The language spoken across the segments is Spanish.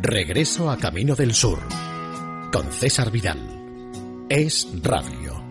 Regreso a Camino del Sur con César Vidal. Es Radio.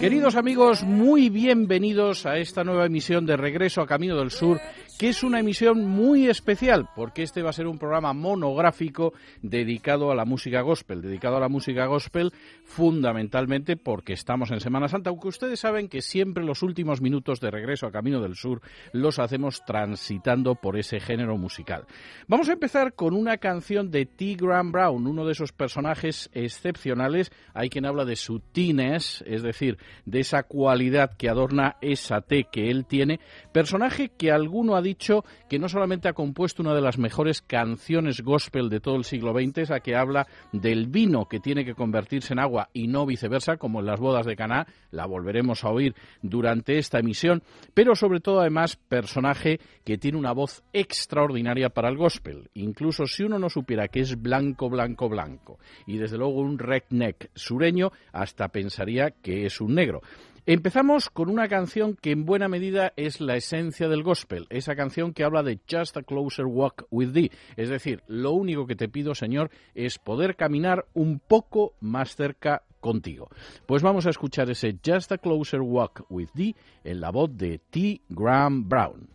Queridos amigos, muy bienvenidos a esta nueva emisión de Regreso a Camino del Sur que es una emisión muy especial, porque este va a ser un programa monográfico dedicado a la música gospel, dedicado a la música gospel fundamentalmente porque estamos en Semana Santa, aunque ustedes saben que siempre los últimos minutos de regreso a Camino del Sur los hacemos transitando por ese género musical. Vamos a empezar con una canción de T. Graham Brown, uno de esos personajes excepcionales, hay quien habla de su tines, es decir, de esa cualidad que adorna esa T que él tiene, personaje que alguno ha dicho que no solamente ha compuesto una de las mejores canciones gospel de todo el siglo XX, esa que habla del vino que tiene que convertirse en agua y no viceversa, como en las bodas de Caná, la volveremos a oír durante esta emisión, pero sobre todo además personaje que tiene una voz extraordinaria para el gospel, incluso si uno no supiera que es blanco, blanco, blanco, y desde luego un redneck sureño, hasta pensaría que es un negro. Empezamos con una canción que en buena medida es la esencia del gospel, esa canción que habla de Just a Closer Walk with Thee, es decir, lo único que te pido, Señor, es poder caminar un poco más cerca contigo. Pues vamos a escuchar ese Just a Closer Walk with Thee en la voz de T. Graham Brown.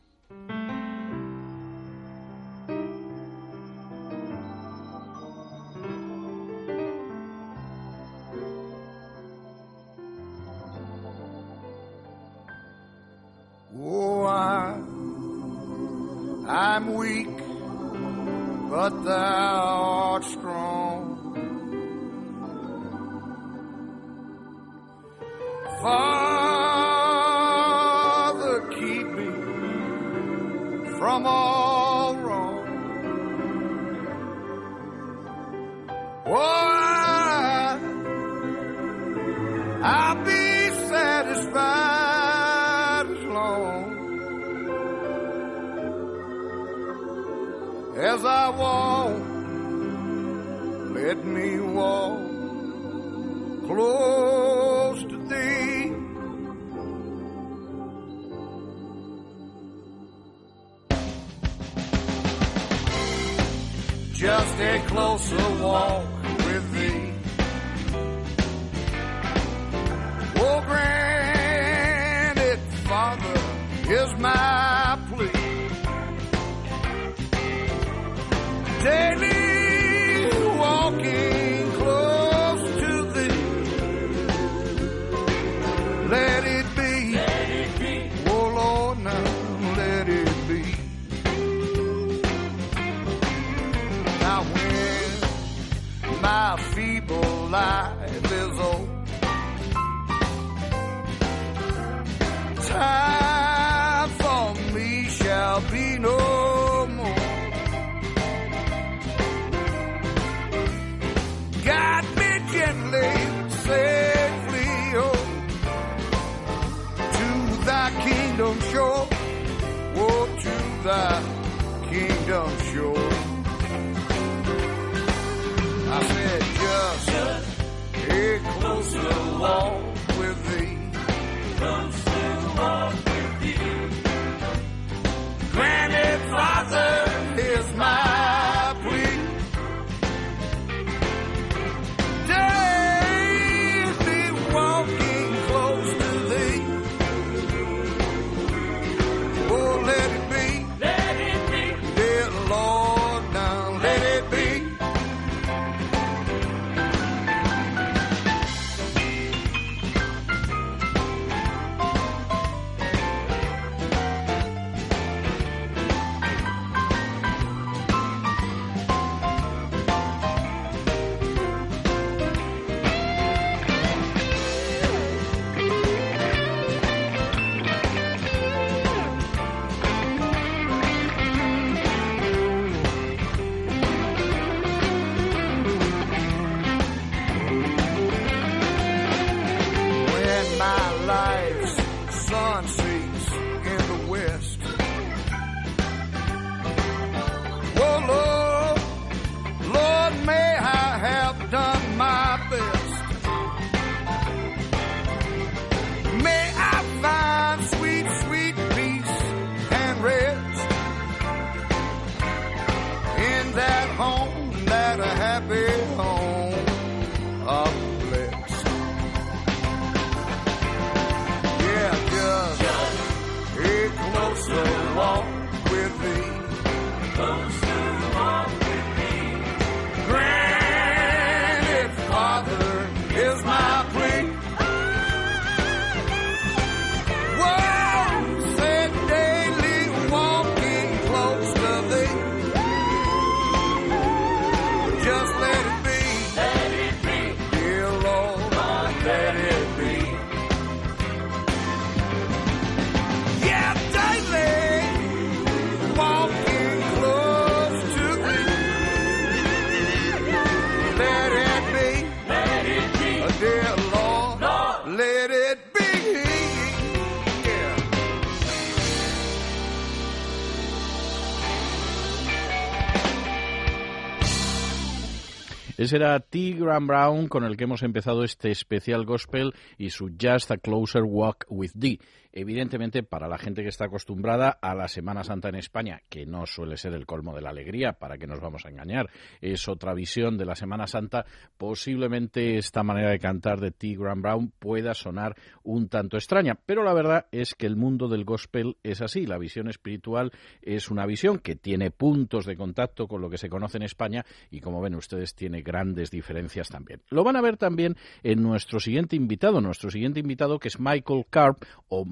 Ese era T. Graham Brown con el que hemos empezado este especial gospel y su Just a Closer Walk with Thee evidentemente para la gente que está acostumbrada a la Semana Santa en España, que no suele ser el colmo de la alegría, para que nos vamos a engañar, es otra visión de la Semana Santa, posiblemente esta manera de cantar de T. Graham Brown pueda sonar un tanto extraña, pero la verdad es que el mundo del gospel es así, la visión espiritual es una visión que tiene puntos de contacto con lo que se conoce en España y como ven ustedes tiene grandes diferencias también. Lo van a ver también en nuestro siguiente invitado, nuestro siguiente invitado que es Michael Carp o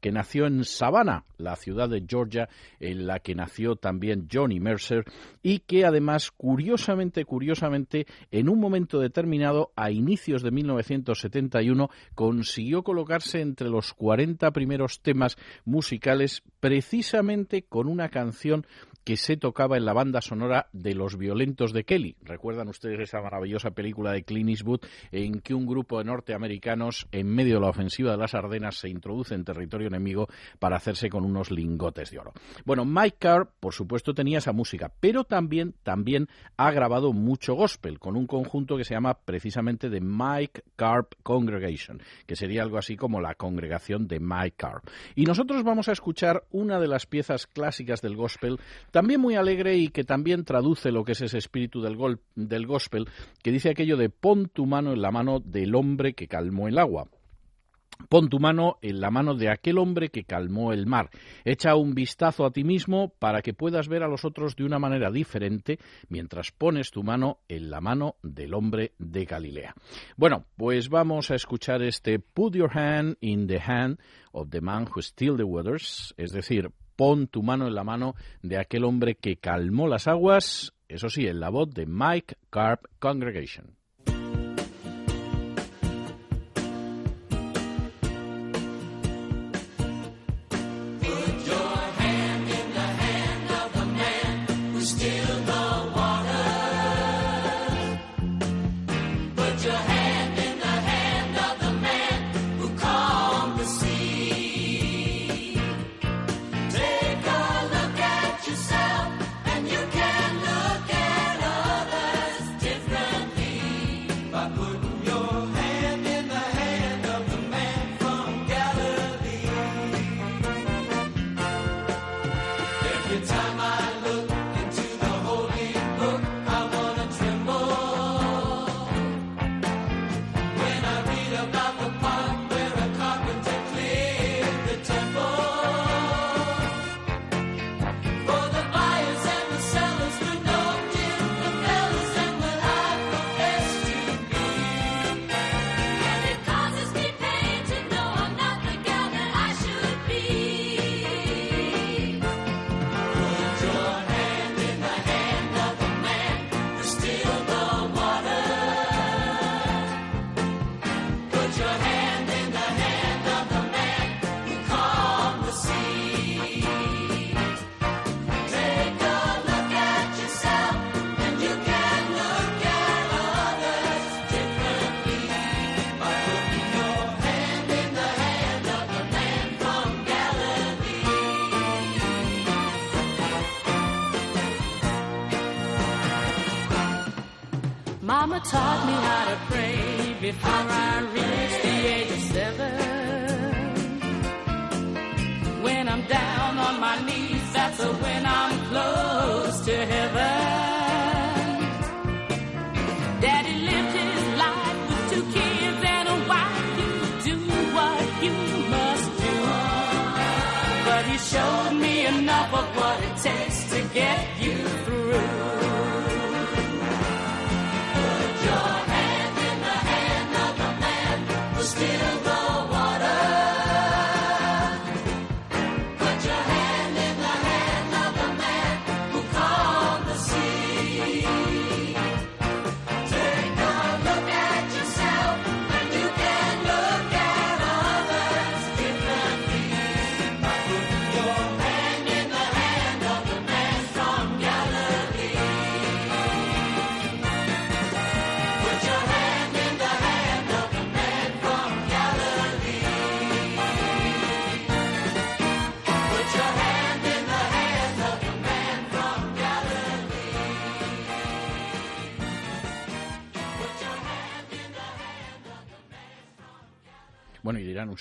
Que nació en Savannah, la ciudad de Georgia, en la que nació también Johnny Mercer, y que además, curiosamente, curiosamente, en un momento determinado, a inicios de 1971, consiguió colocarse entre los 40 primeros temas musicales precisamente con una canción que se tocaba en la banda sonora de Los Violentos de Kelly. ¿Recuerdan ustedes esa maravillosa película de Clint Eastwood en que un grupo de norteamericanos en medio de la ofensiva de las Ardenas se introduce en territorio enemigo para hacerse con unos lingotes de oro? Bueno, Mike Carr, por supuesto, tenía esa música, pero también, también ha grabado mucho gospel con un conjunto que se llama precisamente The Mike Carp Congregation, que sería algo así como la congregación de Mike Carp. Y nosotros vamos a escuchar una de las piezas clásicas del gospel también muy alegre y que también traduce lo que es ese espíritu del, del gospel, que dice aquello de pon tu mano en la mano del hombre que calmó el agua. Pon tu mano en la mano de aquel hombre que calmó el mar. Echa un vistazo a ti mismo para que puedas ver a los otros de una manera diferente mientras pones tu mano en la mano del hombre de Galilea. Bueno, pues vamos a escuchar este Put your hand in the hand of the man who still the waters, es decir, pon tu mano en la mano de aquel hombre que calmó las aguas, eso sí, en la voz de Mike Carp Congregation.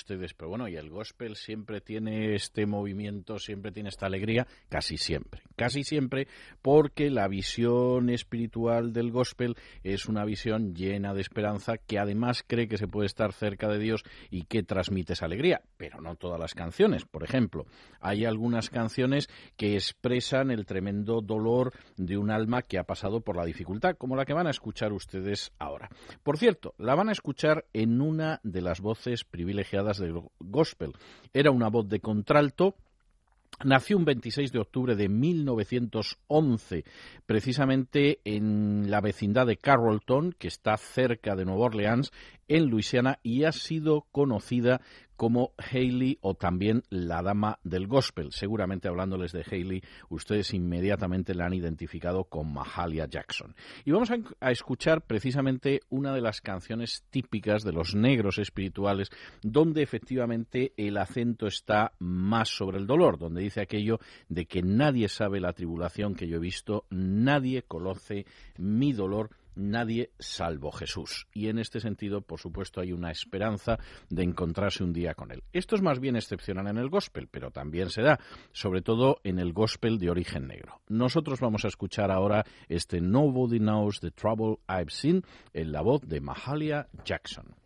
Ustedes, pero bueno, y el gospel siempre tiene este movimiento, siempre tiene esta alegría, casi siempre, casi siempre, porque la visión espiritual del gospel es una visión llena de esperanza que además cree que se puede estar cerca de Dios y que transmite esa alegría, pero no todas las canciones. Por ejemplo, hay algunas canciones que expresan el tremendo dolor de un alma que ha pasado por la dificultad, como la que van a escuchar ustedes ahora. Por cierto, la van a escuchar en una de las voces privilegiadas del gospel. Era una voz de contralto Nació un 26 de octubre de 1911, precisamente en la vecindad de Carrollton, que está cerca de Nueva Orleans, en Luisiana, y ha sido conocida como Haley o también la dama del gospel. Seguramente hablándoles de Haley, ustedes inmediatamente la han identificado con Mahalia Jackson. Y vamos a, a, escuchar precisamente una de las canciones típicas de los negros espirituales, donde efectivamente el acento está más sobre el dolor, donde dice aquello de que nadie sabe la tribulación que yo he visto, nadie conoce mi dolor nadie salvo Jesús. Y en este sentido, por supuesto, hay una esperanza de encontrarse un día con Él. Esto es más bien excepcional en el gospel, pero también se da, sobre todo en el gospel de origen negro. Nosotros vamos a escuchar ahora este Nobody Knows the Trouble I've Seen en la voz de Mahalia Jackson.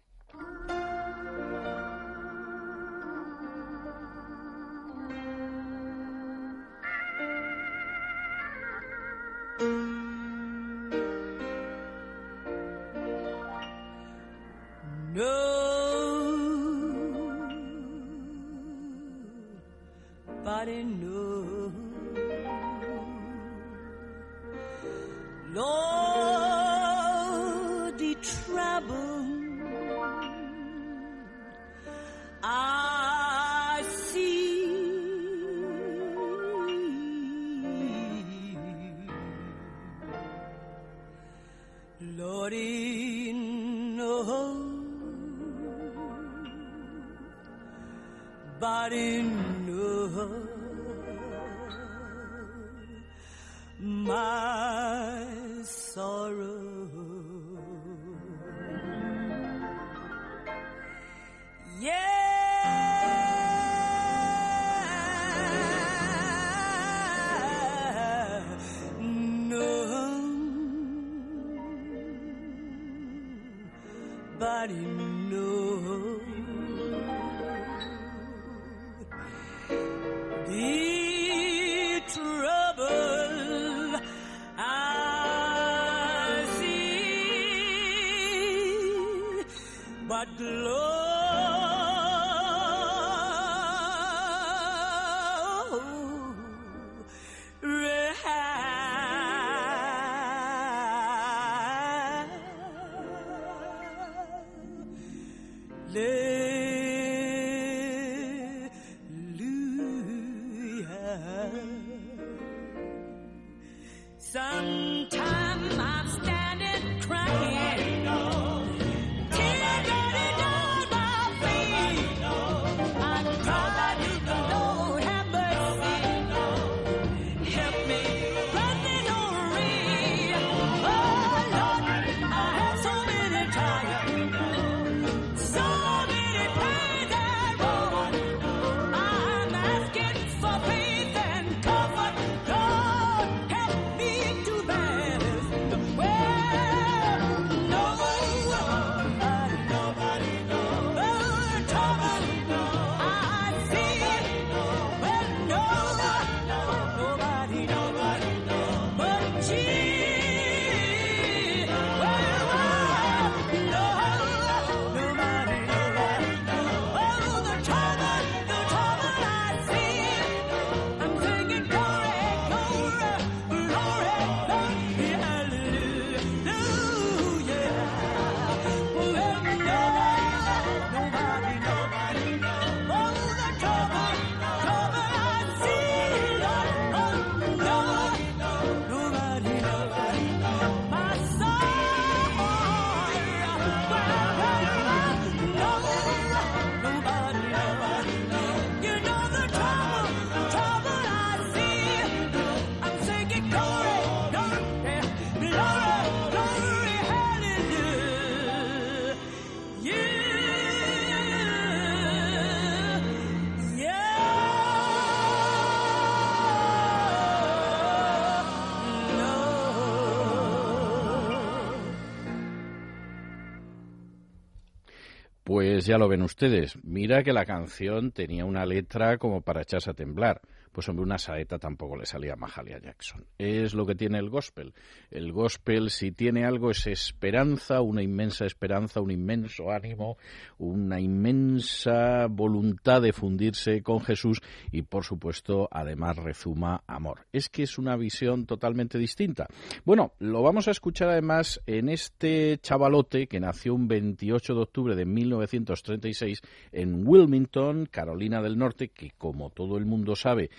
Pues ya lo ven ustedes. Mira que la canción tenía una letra como para echarse a temblar. Pues hombre, una saeta tampoco le salía a Mahalia Jackson. Es lo que tiene el gospel. El gospel, si tiene algo, es esperanza, una inmensa esperanza, un inmenso ánimo, una inmensa voluntad de fundirse con Jesús y, por supuesto, además rezuma amor. Es que es una visión totalmente distinta. Bueno, lo vamos a escuchar además en este chavalote que nació un 28 de octubre de 1936 en Wilmington, Carolina del Norte, que como todo el mundo sabe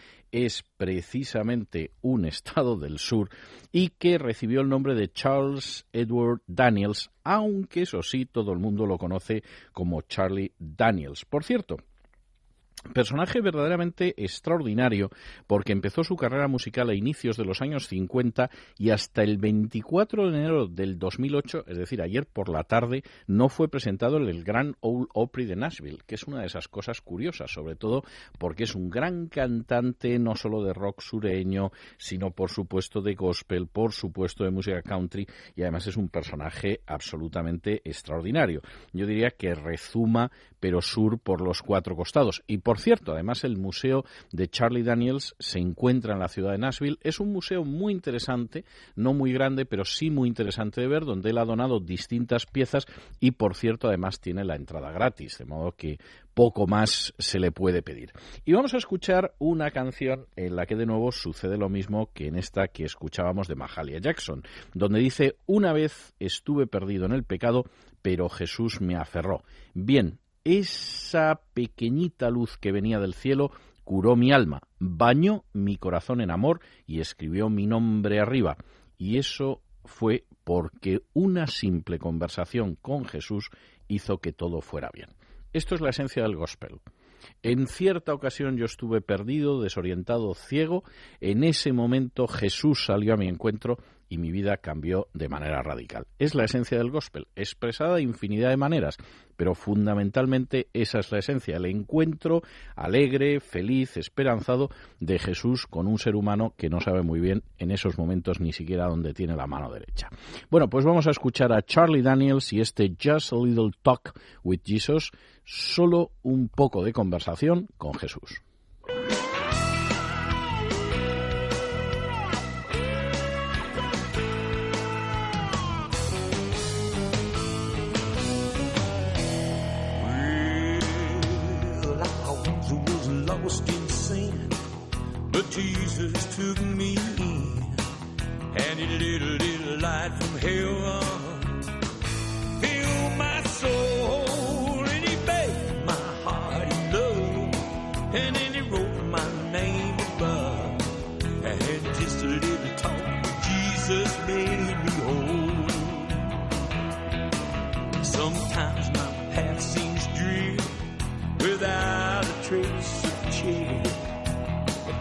es precisamente un estado del sur y que recibió el nombre de Charles Edward Daniels, aunque eso sí, todo el mundo lo conoce como Charlie Daniels. Por cierto, Personaje verdaderamente extraordinario porque empezó su carrera musical a inicios de los años 50 y hasta el 24 de enero del 2008, es decir, ayer por la tarde, no fue presentado en el Gran Ole Opry de Nashville, que es una de esas cosas curiosas, sobre todo porque es un gran cantante no solo de rock sureño, sino por supuesto de gospel, por supuesto de música country y además es un personaje absolutamente extraordinario. Yo diría que rezuma pero sur por los cuatro costados. Y por cierto, además el museo de Charlie Daniels se encuentra en la ciudad de Nashville. Es un museo muy interesante, no muy grande, pero sí muy interesante de ver, donde él ha donado distintas piezas y por cierto, además tiene la entrada gratis, de modo que poco más se le puede pedir. Y vamos a escuchar una canción en la que de nuevo sucede lo mismo que en esta que escuchábamos de Mahalia Jackson, donde dice, una vez estuve perdido en el pecado, pero Jesús me aferró. Bien, esa pequeñita luz que venía del cielo curó mi alma, bañó mi corazón en amor y escribió mi nombre arriba. Y eso fue porque una simple conversación con Jesús hizo que todo fuera bien. Esto es la esencia del gospel. En cierta ocasión yo estuve perdido, desorientado, ciego. En ese momento Jesús salió a mi encuentro y mi vida cambió de manera radical. Es la esencia del gospel, expresada de infinidad de maneras, pero fundamentalmente esa es la esencia, el encuentro alegre, feliz, esperanzado de Jesús con un ser humano que no sabe muy bien en esos momentos ni siquiera dónde tiene la mano derecha. Bueno, pues vamos a escuchar a Charlie Daniels y este Just a Little Talk with Jesus, solo un poco de conversación con Jesús.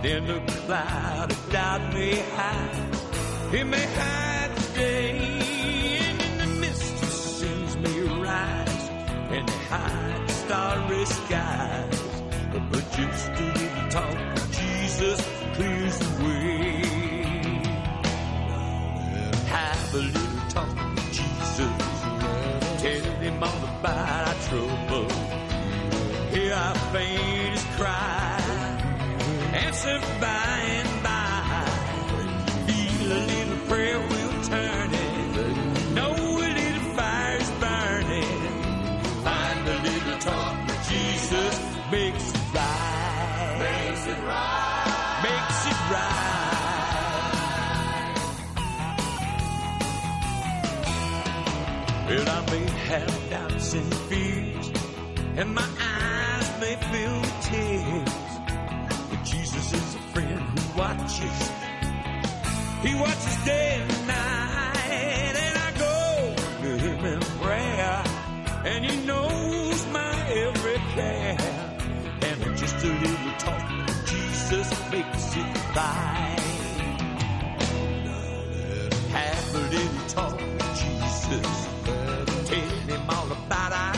Then the cloud of doubt may hide, it may hide today, and in the mist of sins may rise, and hide the starry skies. But just a little talk with Jesus clears the way. Have a little talk with Jesus. Tell him all about our trouble. Hear our faintest cry. By and by. Feel a little prayer will turn it. Know a little fire's burning. Find a little talk Jesus. Makes it right. Makes it right. Makes it right. Well, I may have doubts and fears, and my watches. He watches day and night, and I go to him in prayer, and he knows my every care. And just a little talk Jesus makes it right. Have a little talk Jesus. Tell him all about our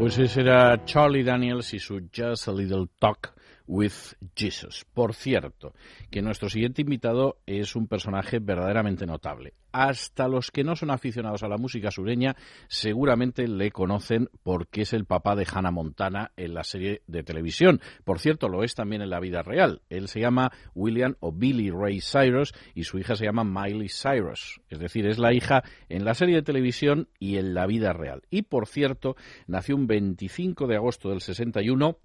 Pues ese era Charlie Daniels y su Just a Little Talk with Jesus. Por cierto, que nuestro siguiente invitado es un personaje verdaderamente notable. Hasta los que no son aficionados a la música sureña seguramente le conocen porque es el papá de Hannah Montana en la serie de televisión. Por cierto, lo es también en la vida real. Él se llama William o Billy Ray Cyrus y su hija se llama Miley Cyrus. Es decir, es la hija en la serie de televisión y en la vida real. Y por cierto, nació un 25 de agosto del 61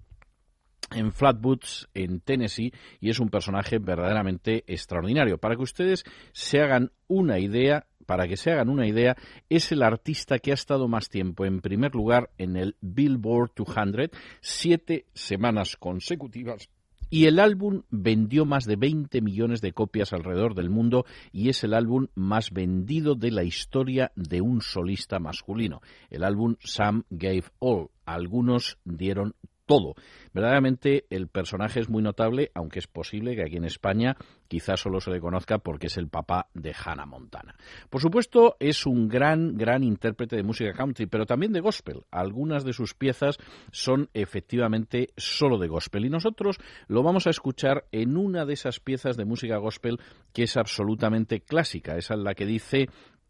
en Flatwoods, en Tennessee, y es un personaje verdaderamente extraordinario. Para que ustedes se hagan una idea, para que se hagan una idea, es el artista que ha estado más tiempo en primer lugar en el Billboard 200, siete semanas consecutivas. Y el álbum vendió más de 20 millones de copias alrededor del mundo y es el álbum más vendido de la historia de un solista masculino. El álbum Sam Gave All. Algunos dieron todo. Verdaderamente el personaje es muy notable, aunque es posible que aquí en España quizás solo se le conozca porque es el papá de Hannah Montana. Por supuesto, es un gran, gran intérprete de música country, pero también de gospel. Algunas de sus piezas son efectivamente solo de gospel y nosotros lo vamos a escuchar en una de esas piezas de música gospel que es absolutamente clásica. Esa es la que dice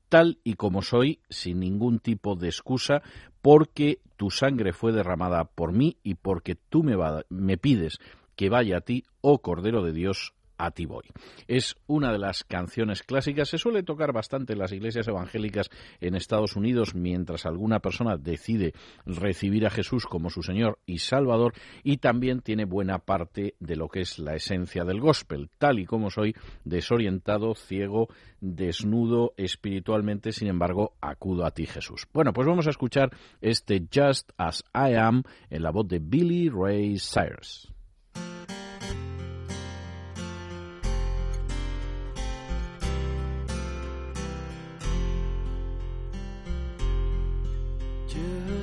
tal y como soy, sin ningún tipo de excusa, porque tu sangre fue derramada por mí y porque tú me, pides que vaya a ti, oh Cordero de Dios, a ti voy. Es una de las canciones clásicas, se suele tocar bastante en las iglesias evangélicas en Estados Unidos mientras alguna persona decide recibir a Jesús como su Señor y Salvador y también tiene buena parte de lo que es la esencia del gospel, tal y como soy, desorientado, ciego, desnudo espiritualmente, sin embargo, acudo a ti Jesús. Bueno, pues vamos a escuchar este Just as I Am en la voz de Billy Ray Cyrus.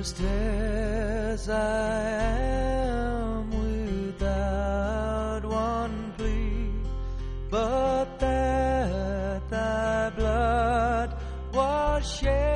Just as I am without one plea, but that thy blood was shed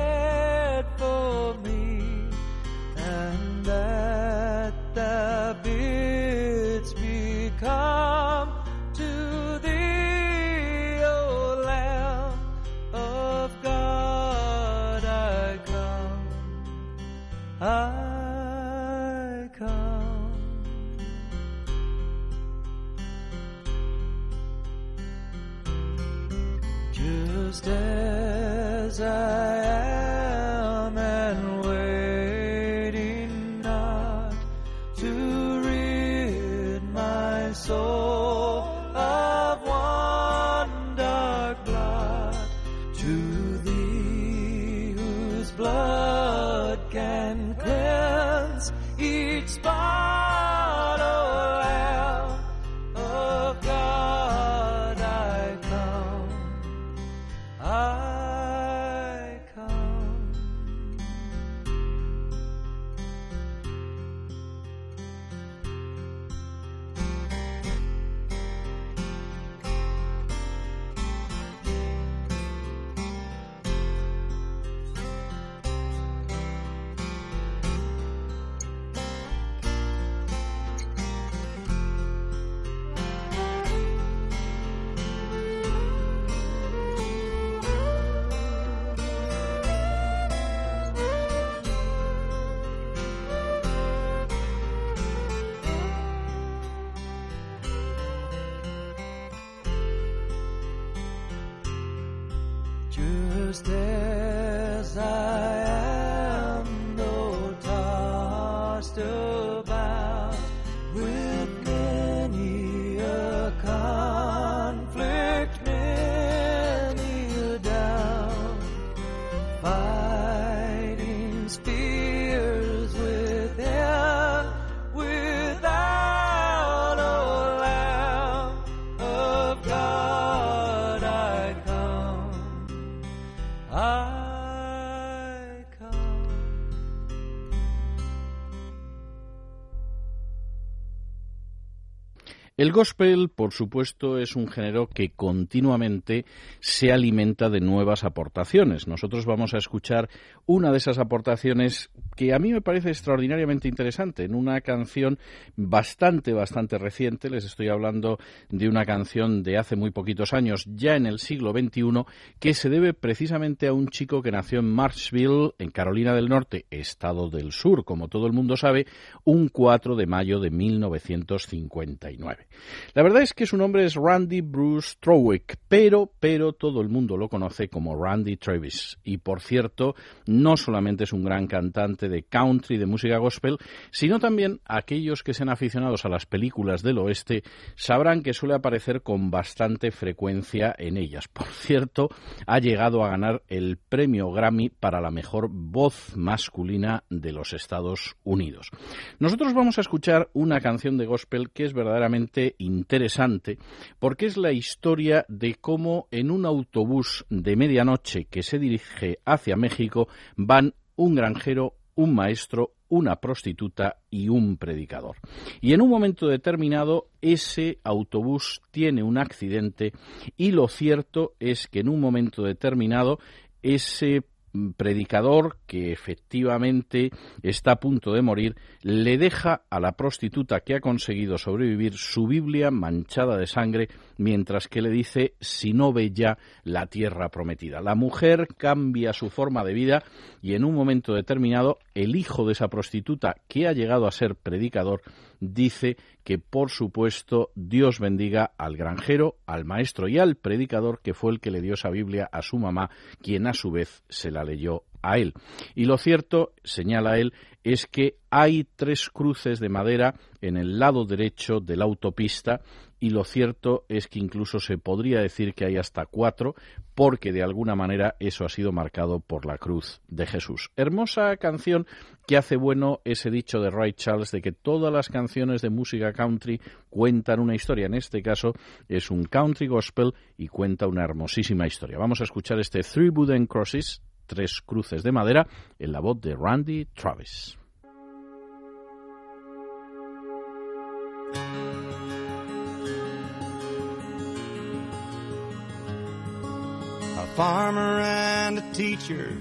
El gospel, por supuesto, es un género que continuamente se alimenta de nuevas aportaciones. Nosotros vamos a escuchar una de esas aportaciones que a mí me parece extraordinariamente interesante en una canción bastante, bastante reciente. Les estoy hablando de una canción de hace muy poquitos años, ya en el siglo XXI, que se debe precisamente a un chico que nació en Marshville, en Carolina del Norte, estado del sur, como todo el mundo sabe, un 4 de mayo de 1959. La verdad es que su nombre es Randy Bruce Trowick, pero, pero todo el mundo lo conoce como Randy Travis. Y por cierto, no solamente es un gran cantante de country, de música gospel, sino también aquellos que sean aficionados a las películas del oeste sabrán que suele aparecer con bastante frecuencia en ellas. Por cierto, ha llegado a ganar el premio Grammy para la mejor voz masculina de los Estados Unidos. Nosotros vamos a escuchar una canción de gospel que es verdaderamente interesante porque es la historia de cómo en un autobús de medianoche que se dirige hacia México van un granjero, un maestro, una prostituta y un predicador. Y en un momento determinado ese autobús tiene un accidente y lo cierto es que en un momento determinado ese predicador que efectivamente está a punto de morir le deja a la prostituta que ha conseguido sobrevivir su Biblia manchada de sangre mientras que le dice si no ve ya la tierra prometida. La mujer cambia su forma de vida y en un momento determinado el hijo de esa prostituta que ha llegado a ser predicador dice que por supuesto Dios bendiga al granjero, al maestro y al predicador que fue el que le dio esa Biblia a su mamá, quien a su vez se la leyó a él. Y lo cierto, señala él, es que hay tres cruces de madera en el lado derecho de la autopista y lo cierto es que incluso se podría decir que hay hasta cuatro porque de alguna manera eso ha sido marcado por la cruz de Jesús. Hermosa canción que hace bueno ese dicho de Ray Charles de que todas las canciones de música country cuentan una historia. En este caso es un country gospel y cuenta una hermosísima historia. Vamos a escuchar este Three Wooden Crosses, tres cruces de madera, en la voz de Randy Travis. a farmer and a teacher,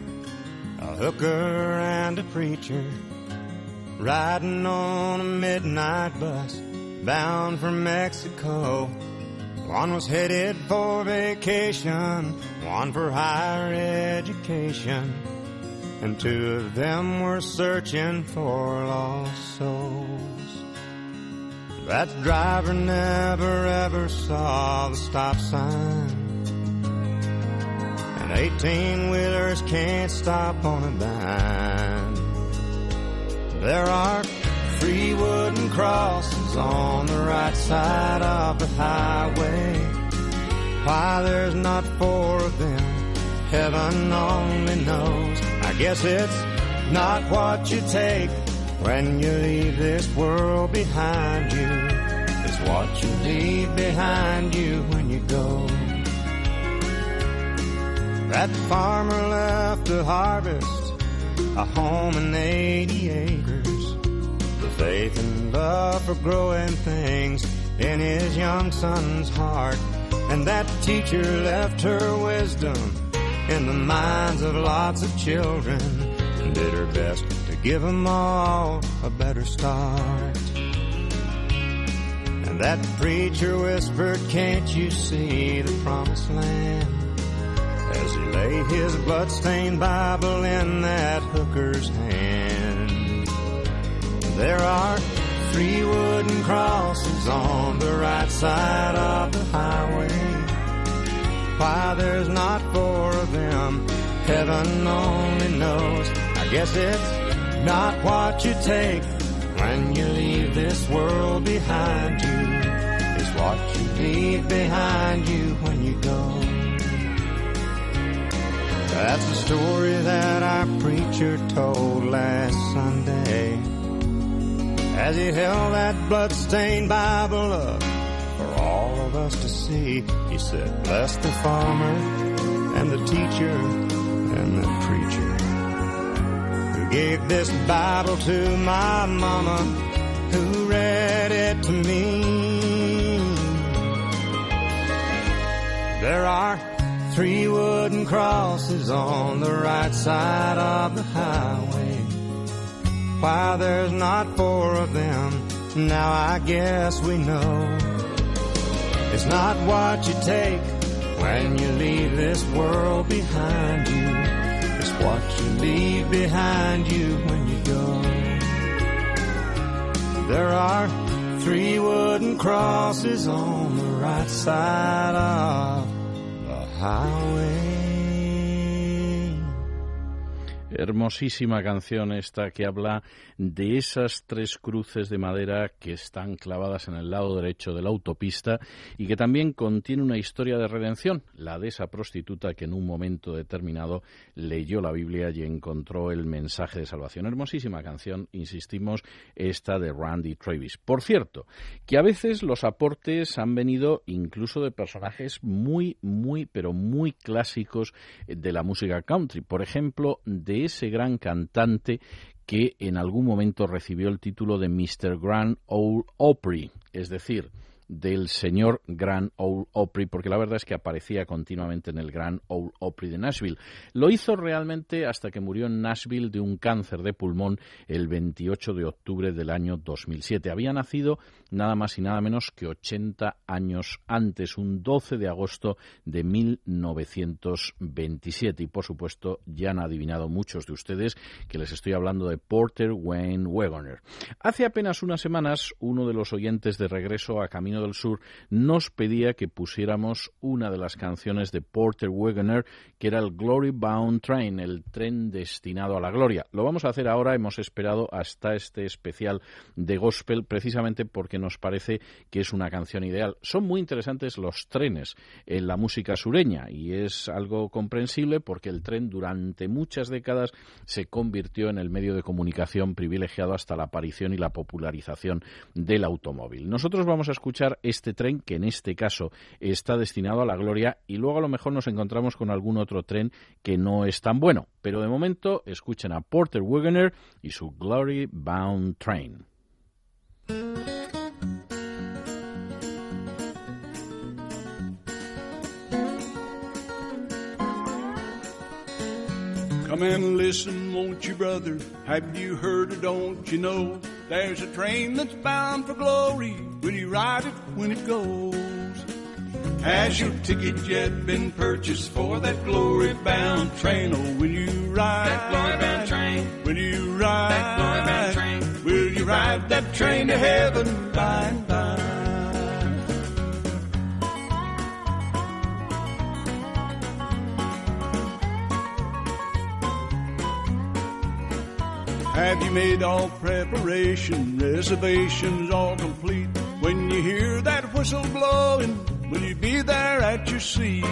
a hooker and a preacher, riding on a midnight bus bound for Mexico. One was headed for vacation, one for higher education, and two of them were searching for lost souls. That driver never ever saw the stop sign. And 18 wheelers can't stop on a dime. There are three wooden crosses on the right side of the highway. Why there's not four of them, heaven only knows. I guess it's not what you take when you leave this world behind you. It's what you leave behind you when you go. That farmer left a harvest, a home and 80 acres. Faith and love for growing things in his young son's heart. And that teacher left her wisdom in the minds of lots of children and did her best to give them all a better start. And that preacher whispered, can't you see the promised land? as he laid his bloodstained Bible in that hooker's hand. There are three wooden crosses on the right side of the highway. Why there's not four of them. Heaven only knows. I guess it's not what you take when you leave this world behind you. It's what you leave behind you when you go. That's the story that our preacher told last Sunday as he held that blood-stained Bible up for all of us to see. He said, Bless the farmer and the teacher and the preacher who gave this Bible to my mama who read it to me. There are three wooden crosses on the right side of the highway. Why there's not four of them, now I guess we know. It's not what you take when you leave this world behind you. It's what you leave behind you when you go. There are three wooden crosses on the right side of the highway. Hermosísima canción esta que habla de esas tres cruces de madera que están clavadas en el lado derecho de la autopista y que también contiene una historia de redención, la de esa prostituta que en un momento determinado leyó la Biblia y encontró el mensaje de salvación. Hermosísima canción, insistimos, esta de Randy Travis. Por cierto, que a veces los aportes han venido incluso de personajes muy, muy, pero muy clásicos de la música country. Por ejemplo, de ese gran cantante que en algún momento recibió el título de Mr. Grand Ole Opry, es decir, del señor Grand Ole Opry, porque la verdad es que aparecía continuamente en el Grand Ole Opry de Nashville. Lo hizo realmente hasta que murió en Nashville de un cáncer de pulmón el 28 de octubre del año 2007. Había nacido nada más y nada menos que 80 años antes, un 12 de agosto de 1927. Y por supuesto, ya han adivinado muchos de ustedes que les estoy hablando de Porter Wayne Wagoner. Hace apenas unas semanas, uno de los oyentes de regreso a Camino del Sur nos pedía que pusiéramos una de las canciones de Porter Wagoner, que era el Glory Bound Train, el tren destinado a la gloria. Lo vamos a hacer ahora, hemos esperado hasta este especial de gospel, precisamente porque nos parece que es una canción ideal. Son muy interesantes los trenes en la música sureña y es algo comprensible porque el tren durante muchas décadas se convirtió en el medio de comunicación privilegiado hasta la aparición y la popularización del automóvil. Nosotros vamos a escuchar este tren que en este caso está destinado a la gloria y luego a lo mejor nos encontramos con algún otro tren que no es tan bueno. Pero de momento escuchen a Porter Wagoner y su Glory Bound Train. Come and listen, won't you, brother? Have you heard or don't you know? There's a train that's bound for glory. Will you ride it when it goes? Has your ticket yet been purchased for that glory bound train? Oh, will you ride that glory bound train? Will you ride that glory bound train? Will you ride that train to heaven by and by? Have you made all preparation, reservations all complete? When you hear that whistle blowing, will you be there at your seat?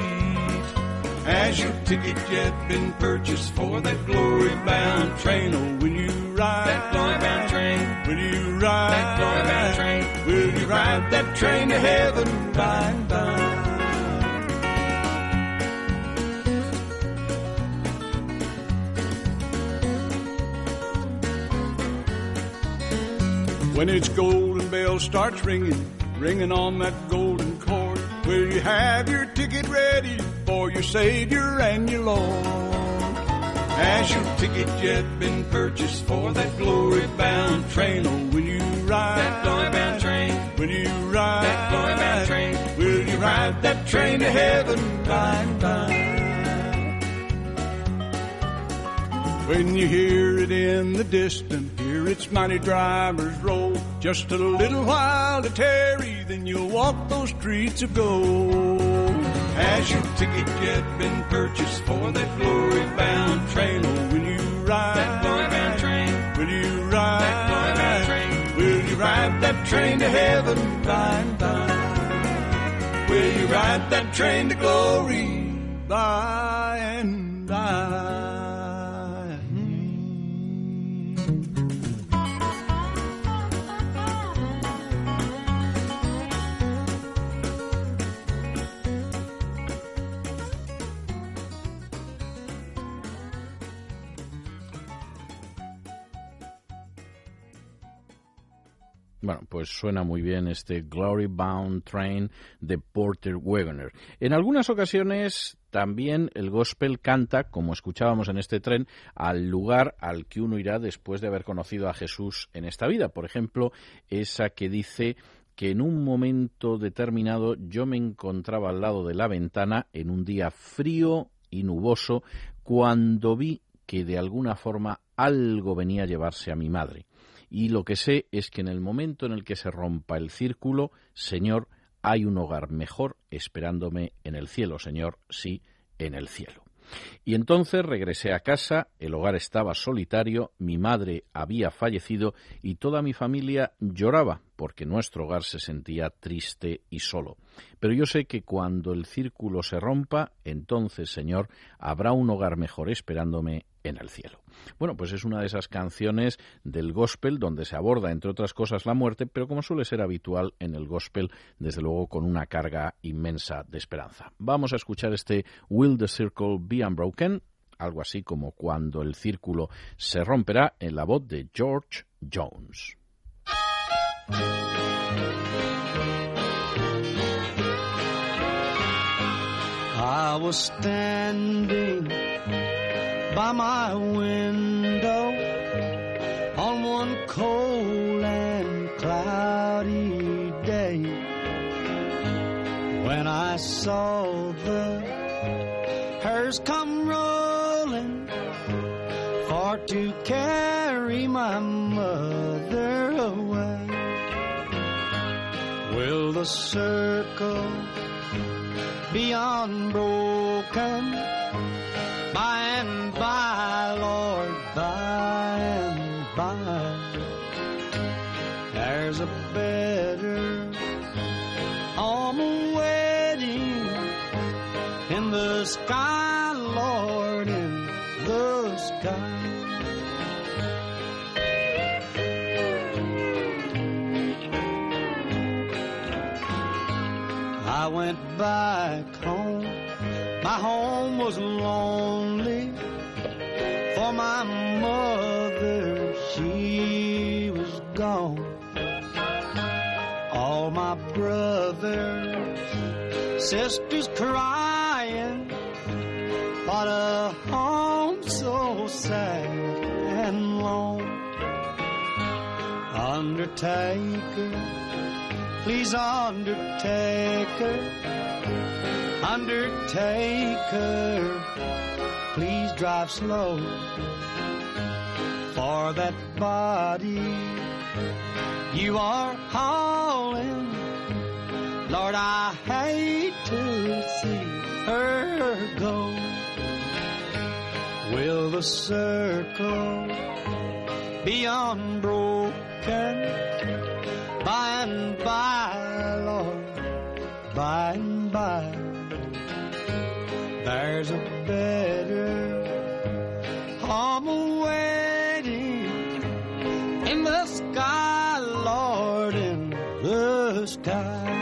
Has your ticket yet been purchased for that glory bound train? Or will you ride that glory bound train? Will you ride that glory bound train? Will you ride that train to heaven by and by? When its golden bell starts ringing, ringing on that golden cord, will you have your ticket ready for your Savior and your Lord? Has your ticket yet been purchased for that glory bound train? Or will you ride that glory bound train? Will you ride that glory bound train? Will you ride that train to heaven by and by? When you hear it in the distance, hear its mighty drivers roll. Just a little while to tarry, then you'll walk those streets of gold. Has your ticket yet been purchased for that glory bound train? Oh, will you ride? That glory bound train. Will you ride? That glory bound train. Will you ride that train to heaven by and by? Will you ride that train to glory by and by? Bueno, pues suena muy bien este Glory Bound Train de Porter Wagoner. En algunas ocasiones también el gospel canta, como escuchábamos en este tren, al lugar al que uno irá después de haber conocido a Jesús en esta vida. Por ejemplo, esa que dice que en un momento determinado yo me encontraba al lado de la ventana en un día frío y nuboso cuando vi que de alguna forma algo venía a llevarse a mi madre. Y lo que sé es que en el momento en el que se rompa el círculo, Señor, hay un hogar mejor esperándome en el cielo, Señor, sí, en el cielo. Y entonces regresé a casa, el hogar estaba solitario, mi madre había fallecido y toda mi familia lloraba porque nuestro hogar se sentía triste y solo. Pero yo sé que cuando el círculo se rompa, entonces, Señor, habrá un hogar mejor esperándome en el cielo. Bueno, pues es una de esas canciones del gospel donde se aborda, entre otras cosas, la muerte, pero como suele ser habitual en el gospel, desde luego con una carga inmensa de esperanza. Vamos a escuchar este Will the Circle Be Unbroken, algo así como cuando el círculo se romperá, en la voz de George Jones. By my window on one cold and cloudy day when I saw the hearse come rolling for to carry my mother away. Will the circle be unbroken by and by, Lord, by and by. There's a better home waiting in the sky, Lord, in the sky. I went back home. My home was lonely for my mother, she was gone. All my brothers, sisters crying, what a home so sad and lone. Undertaker, please undertaker, undertaker, please drive slow for that body you are hauling. Lord, I hate to see her go. Will the circle be unbroken by and by, Lord, by and by? There's a better sky.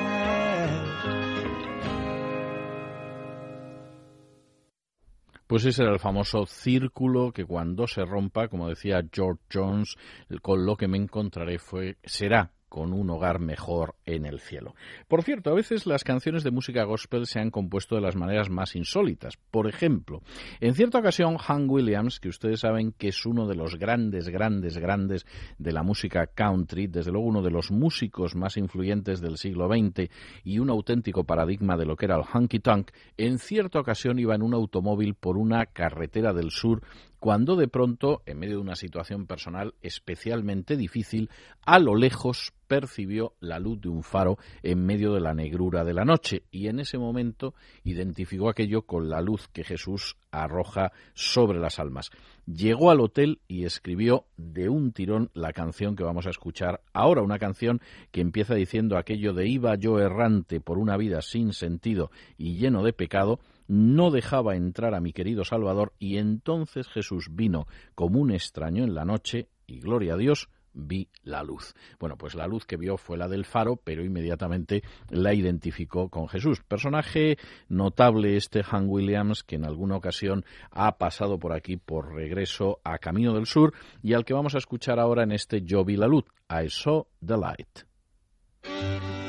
Pues ese era el famoso círculo que cuando se rompa, como decía George Jones, con lo que me encontraré fue será con un hogar mejor en el cielo. Por cierto, a veces las canciones de música gospel se han compuesto de las maneras más insólitas. Por ejemplo, en cierta ocasión, Hank Williams, que ustedes saben que es uno de los grandes, grandes, grandes de la música country, desde luego uno de los músicos más influyentes del siglo XX y un auténtico paradigma de lo que era el honky tonk, en cierta ocasión iba en un automóvil por una carretera del sur cuando de pronto, en medio de una situación personal especialmente difícil, a lo lejos percibió la luz de un faro en medio de la negrura de la noche y en ese momento identificó aquello con la luz que Jesús arroja sobre las almas. Llegó al hotel y escribió de un tirón la canción que vamos a escuchar ahora, una canción que empieza diciendo aquello de iba yo errante por una vida sin sentido y lleno de pecado, no dejaba entrar a mi querido Salvador y entonces Jesús vino como un extraño en la noche y gloria a Dios vi la luz. Bueno, pues la luz que vio fue la del faro, pero inmediatamente la identificó con Jesús. Personaje notable este Han Williams, que en alguna ocasión ha pasado por aquí por regreso a Camino del Sur y al que vamos a escuchar ahora en este Yo vi la luz, I saw the light.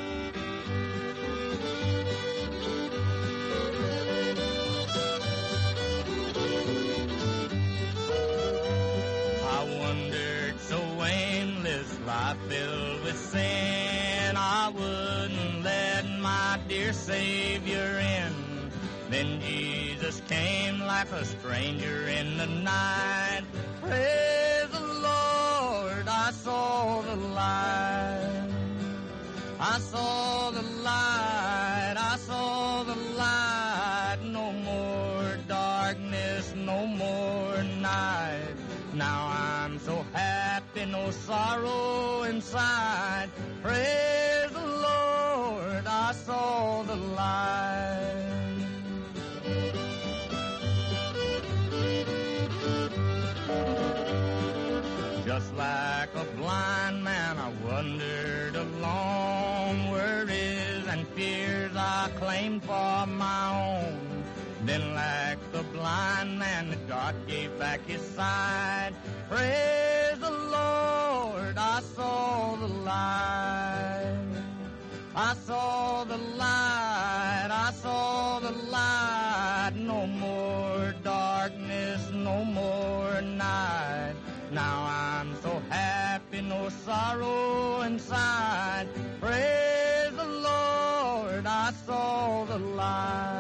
A stranger in the night. Praise the Lord, I saw the light. I saw the light, I saw the light. No more darkness, no more night. Now I'm so happy, no sorrow inside. Praise the Lord, I saw the light. Like a blind man, I wandered along. Worries and fears I claimed for my own. Then, like the blind man, that God gave back his sight. Praise the Lord, I saw the light. I saw the light, I saw the light. No more darkness, no more night. Now happy, sorrow inside. Praise the Lord, I saw the light.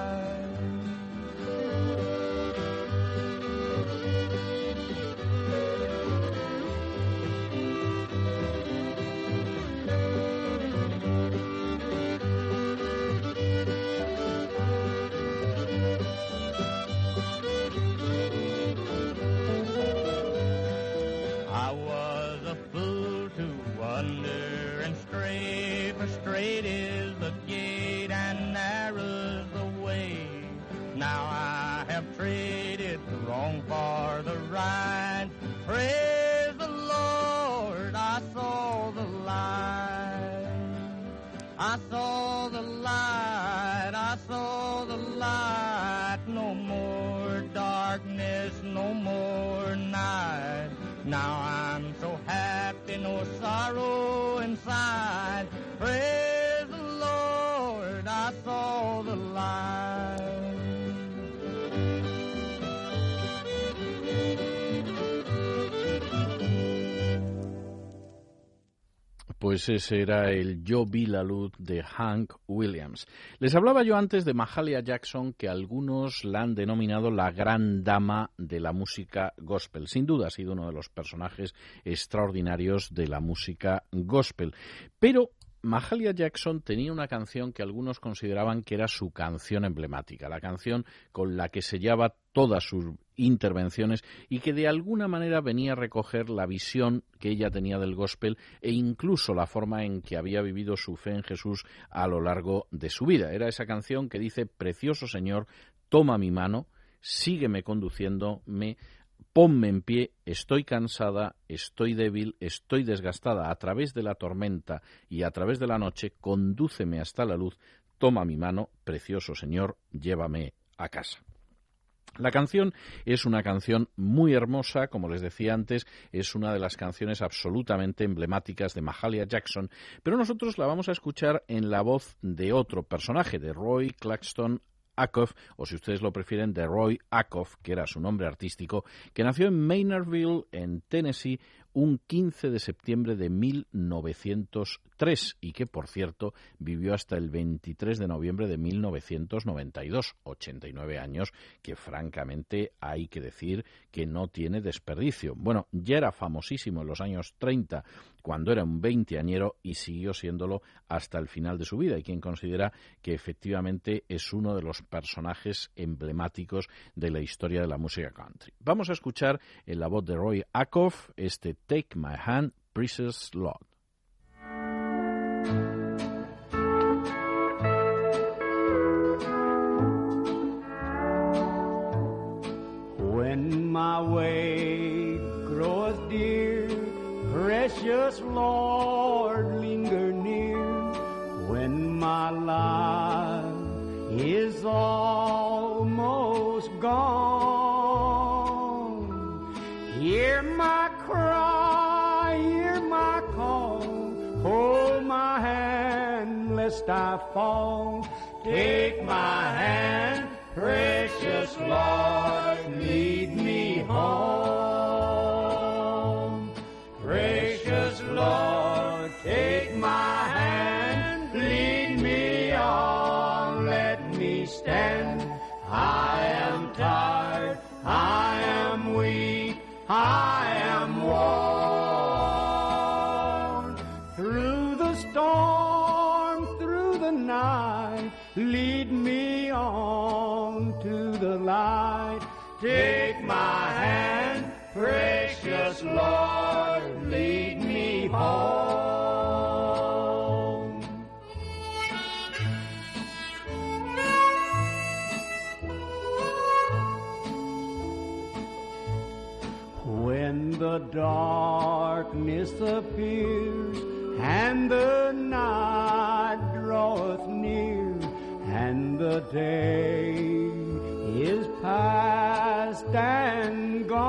Praise the Lord, I saw the light. I saw the light, I saw the light. No more darkness, no more night. Now I'm so happy, no sorrow inside. Praise Pues ese era el Yo vi la luz de Hank Williams. Les hablaba yo antes de Mahalia Jackson, que algunos la han denominado la gran dama de la música gospel. Sin duda ha sido uno de los personajes extraordinarios de la música gospel. Pero Mahalia Jackson tenía una canción que algunos consideraban que era su canción emblemática, la canción con la que sellaba todas sus intervenciones y que de alguna manera venía a recoger la visión que ella tenía del gospel e incluso la forma en que había vivido su fe en Jesús a lo largo de su vida. Era esa canción que dice, Precioso Señor, toma mi mano, sígueme conduciéndome Ponme en pie, estoy cansada, estoy débil, estoy desgastada. A través de la tormenta y a través de la noche, condúceme hasta la luz. Toma mi mano, precioso Señor, llévame a casa. La canción es una canción muy hermosa, como les decía antes, es una de las canciones absolutamente emblemáticas de Mahalia Jackson, pero nosotros la vamos a escuchar en la voz de otro personaje, de Roy Claxton Acuff, o si ustedes lo prefieren, de Roy Acuff, que era su nombre artístico, que nació en Maynardville, en Tennessee, un 15 de septiembre de 1903 y que, por cierto, vivió hasta el 23 de noviembre de 1992, 89 años que francamente hay que decir que no tiene desperdicio. Bueno, ya era famosísimo en los años 30 cuando era un veinteañero y siguió siéndolo hasta el final de su vida. Y quien considera que efectivamente es uno de los personajes emblemáticos de la historia de la música country. Vamos a escuchar en la voz de Roy Acuff este Take My Hand, Precious Lord. When my way grows dear, precious Lord, linger near. When my life is almost gone, I fall. Take my hand, precious Lord, lead me home. Precious Lord, take my hand, lead me on, let me stand. I am tired, I am weak, I Take my hand, precious Lord, lead me home. When the darkness appears and the night draweth near and the day past and gone,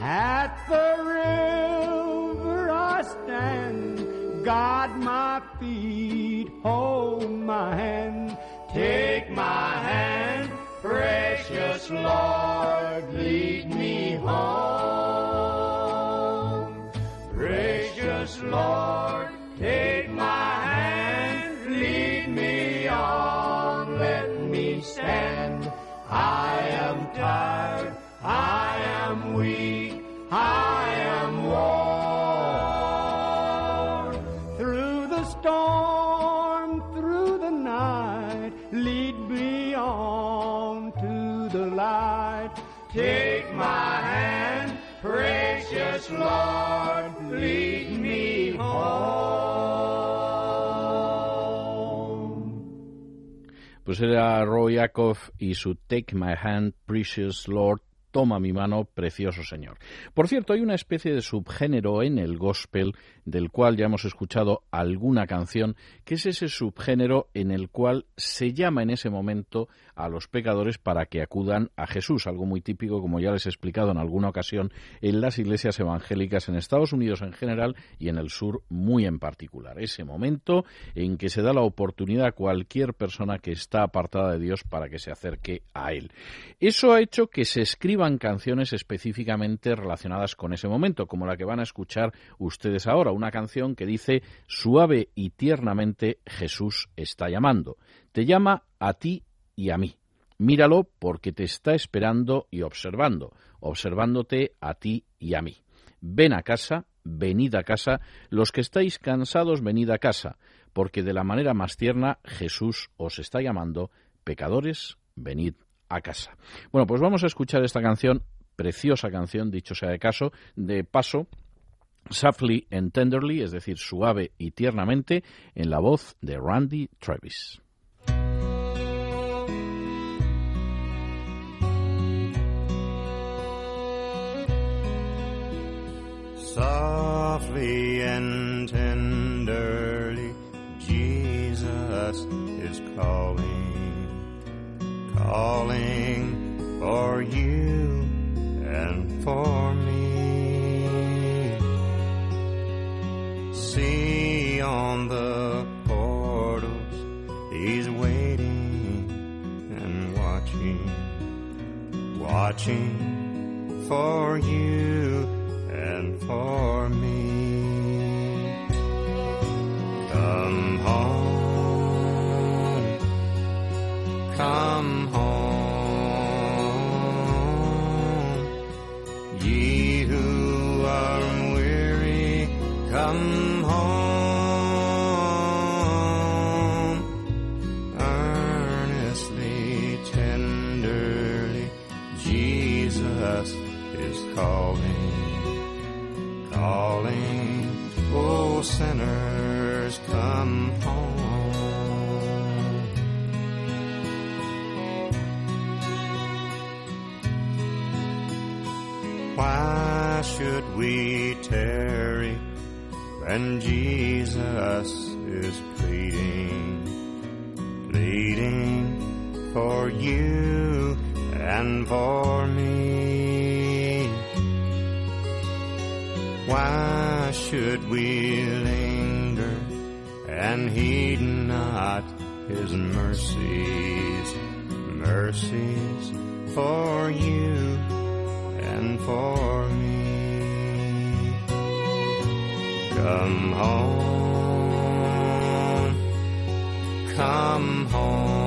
at the river I stand, guide my feet, hold my hand, take my hand, precious Lord, Pues era Roy Acuff y su Take My Hand, Precious Lord, Toma mi mano, precioso Señor. Por cierto, hay una especie de subgénero en el gospel del cual ya hemos escuchado alguna canción, que es ese subgénero en el cual se llama en ese momento a los pecadores para que acudan a Jesús, algo muy típico, como ya les he explicado en alguna ocasión, en las iglesias evangélicas en Estados Unidos en general y en el sur muy en particular. Ese momento en que se da la oportunidad a cualquier persona que está apartada de Dios para que se acerque a Él. Eso ha hecho que se canciones específicamente relacionadas con ese momento, como la que van a escuchar ustedes ahora, una canción que dice Suave y tiernamente Jesús está llamando. Te llama a ti y a mí. Míralo porque te está esperando y observando, observándote a ti y a mí. Ven a casa, venid a casa, los que estáis cansados, venid a casa, porque de la manera más tierna Jesús os está llamando, pecadores, venid a casa. Bueno, pues vamos a escuchar esta canción, preciosa canción, dicho sea de caso, de paso, softly and tenderly, es decir, suave y tiernamente, en la voz de Randy Travis. Softly and tenderly, Jesus is calling, calling for you and for me. See on the portals, he's waiting and watching, watching for you and for me. Come home, come should we tarry when Jesus is pleading, pleading for you and for me? Why should we linger and heed not his mercies, mercies for you and for me? Come home, come home,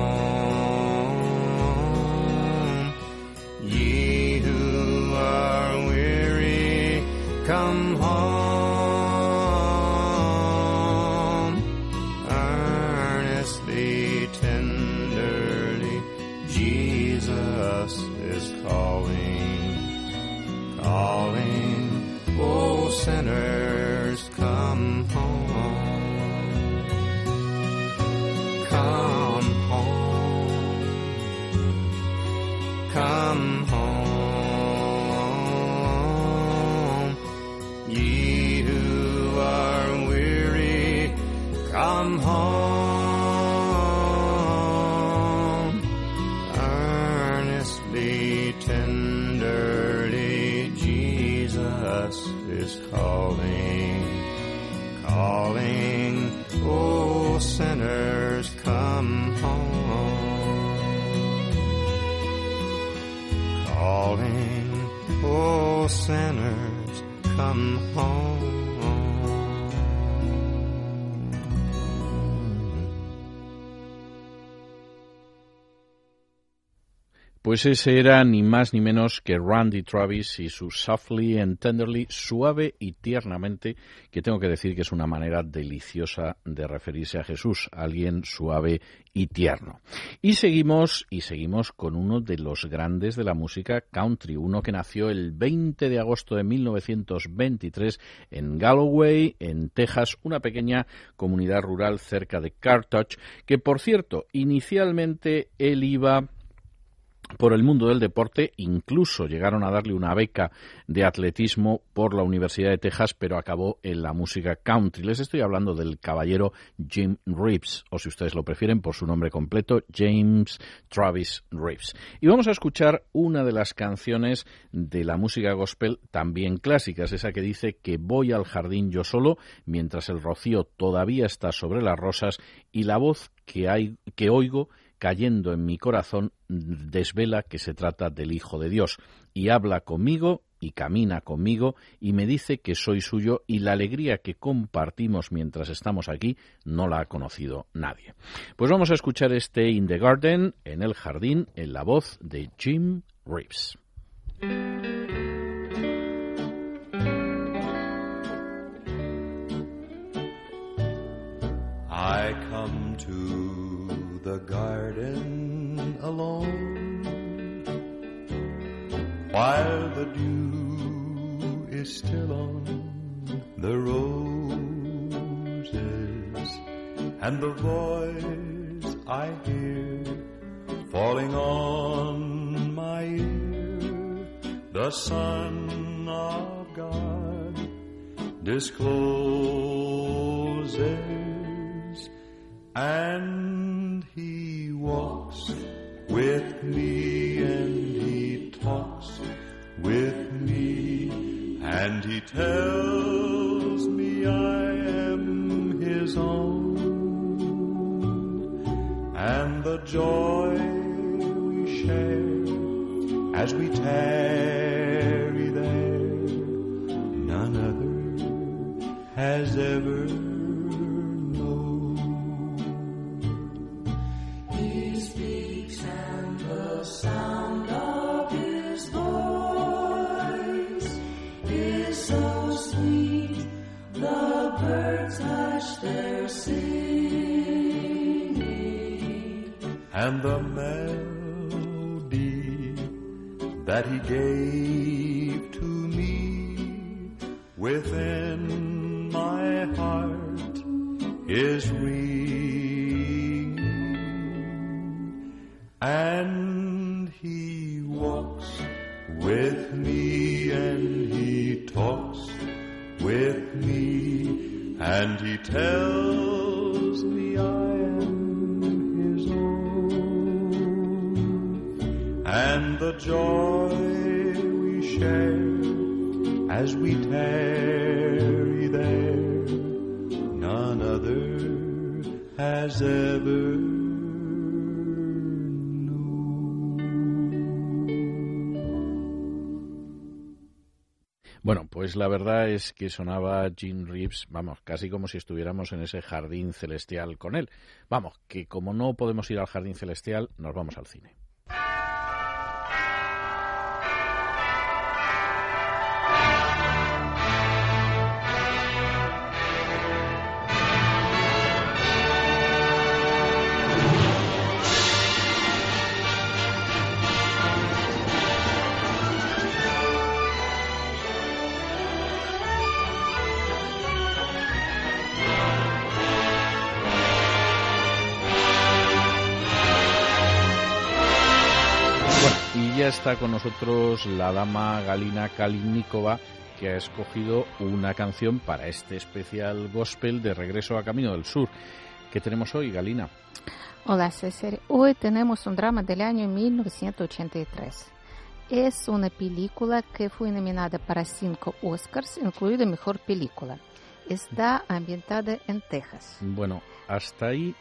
Pues ese era ni más ni menos que Randy Travis y su Softly and Tenderly, suave y tiernamente, que tengo que decir que es una manera deliciosa de referirse a Jesús, alguien suave y tierno. Y seguimos, y seguimos con uno de los grandes de la música country, uno que nació el 20 de agosto de 1923 en Galloway, en Texas, una pequeña comunidad rural cerca de Carthage, que por cierto, inicialmente él iba por el mundo del deporte, incluso llegaron a darle una beca de atletismo por la Universidad de Texas, pero acabó en la música country. Les estoy hablando del caballero Jim Reeves, o si ustedes lo prefieren por su nombre completo, James Travis Reeves. Y vamos a escuchar una de las canciones de la música gospel también clásicas, esa que dice que voy al jardín yo solo, mientras el rocío todavía está sobre las rosas y la voz que, hay, que oigo cayendo en mi corazón desvela que se trata del Hijo de Dios y habla conmigo y camina conmigo y me dice que soy suyo y la alegría que compartimos mientras estamos aquí no la ha conocido nadie. Pues vamos a escuchar este In the Garden, en el jardín, en la voz de Jim Reeves. The garden alone. While the dew is still on the roses and the voice I hear falling on my ear the Son of God discloses and walks with me and he talks with me and he tells me I am his own. And the joy we share as we tarry and the melody that he gave to me within my heart is ringing and he walks with me and he talks with me and he tells pues la verdad es que sonaba Jim Reeves, vamos, casi como si estuviéramos en ese jardín celestial con él. Vamos, que como no podemos ir al jardín celestial, nos vamos al cine. Está con nosotros la dama Galina Kalinnikova, que ha escogido una canción para este especial gospel de Regreso a Camino del Sur. ¿Qué tenemos hoy, Galina? Hola César, hoy tenemos un drama del año 1983. Es una película que fue nominada para cinco Oscars, incluida Mejor Película. Está ambientada en Texas. Bueno, hasta ahí,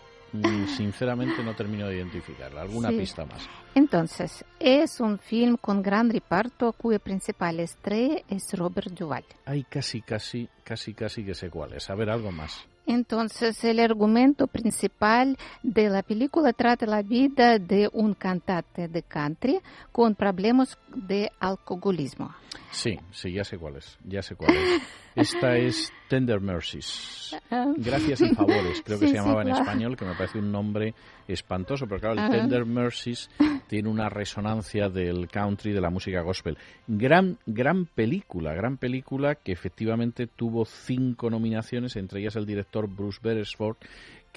sinceramente, no termino de identificarla. ¿Alguna Sí. pista más? Entonces, es un film con gran reparto cuya principal estrella es Robert Duvall. Hay casi, casi, casi, casi que sé cuál es. A ver, algo más. Entonces, el argumento principal de la película trata la vida de un cantante de country con problemas de alcoholismo. Sí, sí, ya sé cuál es. Ya sé cuál es. Esta es Tender Mercies. Gracias y favores, creo que Sí, se llamaba sí, en claro. español, que me parece un nombre espantoso, pero claro, el Ajá. Tender Mercies tiene una resonancia del country, de la música gospel. Gran, gran película, gran película que efectivamente tuvo cinco nominaciones, entre ellas el director Bruce Beresford,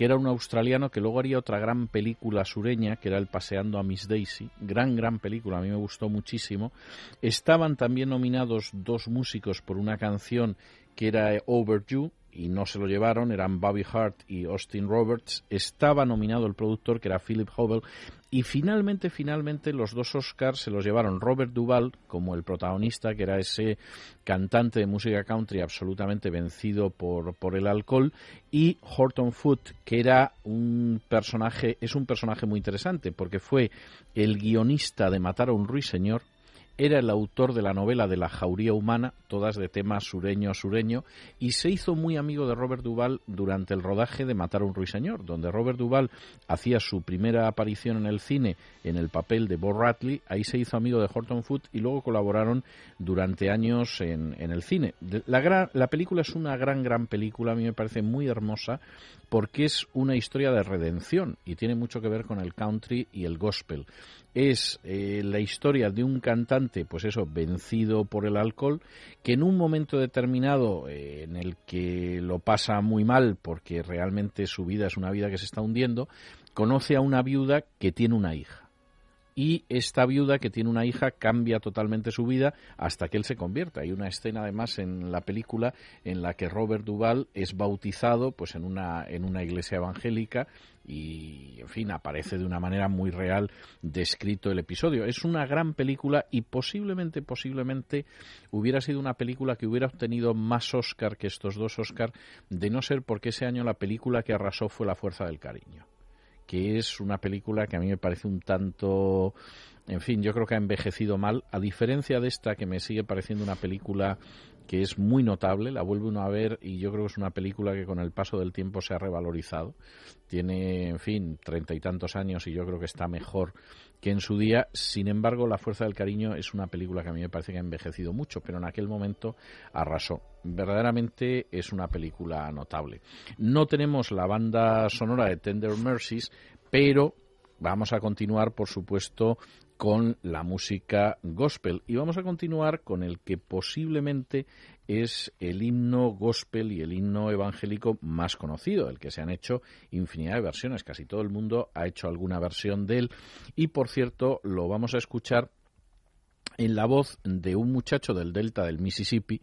que era un australiano que luego haría otra gran película sureña, que era El Paseando a Miss Daisy. Gran, gran película, a mí me gustó muchísimo. Estaban también nominados dos músicos por una canción que era Over You, y no se lo llevaron, eran Bobby Hart y Austin Roberts. Estaba nominado el productor, que era Philip Hobel. Y finalmente, finalmente, los dos Oscars se los llevaron Robert Duvall como el protagonista, que era ese cantante de música country absolutamente vencido por, por el alcohol, y Horton Foote, que era un personaje, es un personaje muy interesante, porque fue el guionista de Matar a un ruiseñor, era el autor de la novela de la jauría humana, todas de tema sureño sureño, y se hizo muy amigo de Robert Duvall durante el rodaje de Matar a un ruiseñor, donde Robert Duvall hacía su primera aparición en el cine en el papel de Bo Ratley, ahí se hizo amigo de Horton Foote y luego colaboraron durante años en, el cine. La, gran- la película es una gran, gran película, a mí me parece muy hermosa, porque es una historia de redención y tiene mucho que ver con el country y el gospel es eh, la historia de un cantante, pues eso, vencido por el alcohol, que en un momento determinado eh, en el que lo pasa muy mal porque realmente su vida es una vida que se está hundiendo, conoce a una viuda que tiene una hija. Y esta viuda que tiene una hija cambia totalmente su vida hasta que él se convierte. Hay una escena además en la película en la que Robert Duvall es bautizado pues en una, en una iglesia evangélica y en fin aparece de una manera muy real descrito el episodio. Es una gran película y posiblemente, posiblemente hubiera sido una película que hubiera obtenido más Oscar que estos dos Oscar de no ser porque ese año la película que arrasó fue La Fuerza del Cariño que es una película que a mí me parece un tanto, en fin, yo creo que ha envejecido mal, a diferencia de esta que me sigue pareciendo una película que es muy notable, la vuelve uno a ver y yo creo que es una película que con el paso del tiempo se ha revalorizado. Tiene, en fin, treinta y tantos años y yo creo que está mejor que en su día. Sin embargo, La Fuerza del Cariño es una película que a mí me parece que ha envejecido mucho, pero en aquel momento arrasó. Verdaderamente es una película notable. No tenemos la banda sonora de Tender Mercies, pero vamos a continuar, por supuesto, con la música gospel y vamos a continuar con el que posiblemente es el himno gospel y el himno evangélico más conocido, el que se han hecho infinidad de versiones, casi todo el mundo ha hecho alguna versión de él. Y por cierto lo vamos a escuchar en la voz de un muchacho del delta del Mississippi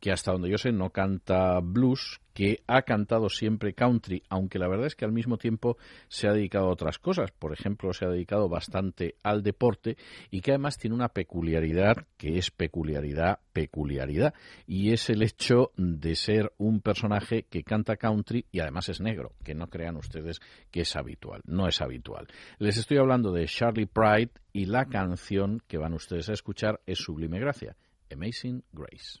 que hasta donde yo sé no canta blues, que ha cantado siempre country, aunque la verdad es que al mismo tiempo se ha dedicado a otras cosas. Por ejemplo, se ha dedicado bastante al deporte y que además tiene una peculiaridad que es peculiaridad, peculiaridad, y es el hecho de ser un personaje que canta country y además es negro, que no crean ustedes que es habitual, no es habitual. Les estoy hablando de Charlie Pride y la canción que van ustedes a escuchar es Sublime Gracia, Amazing Grace.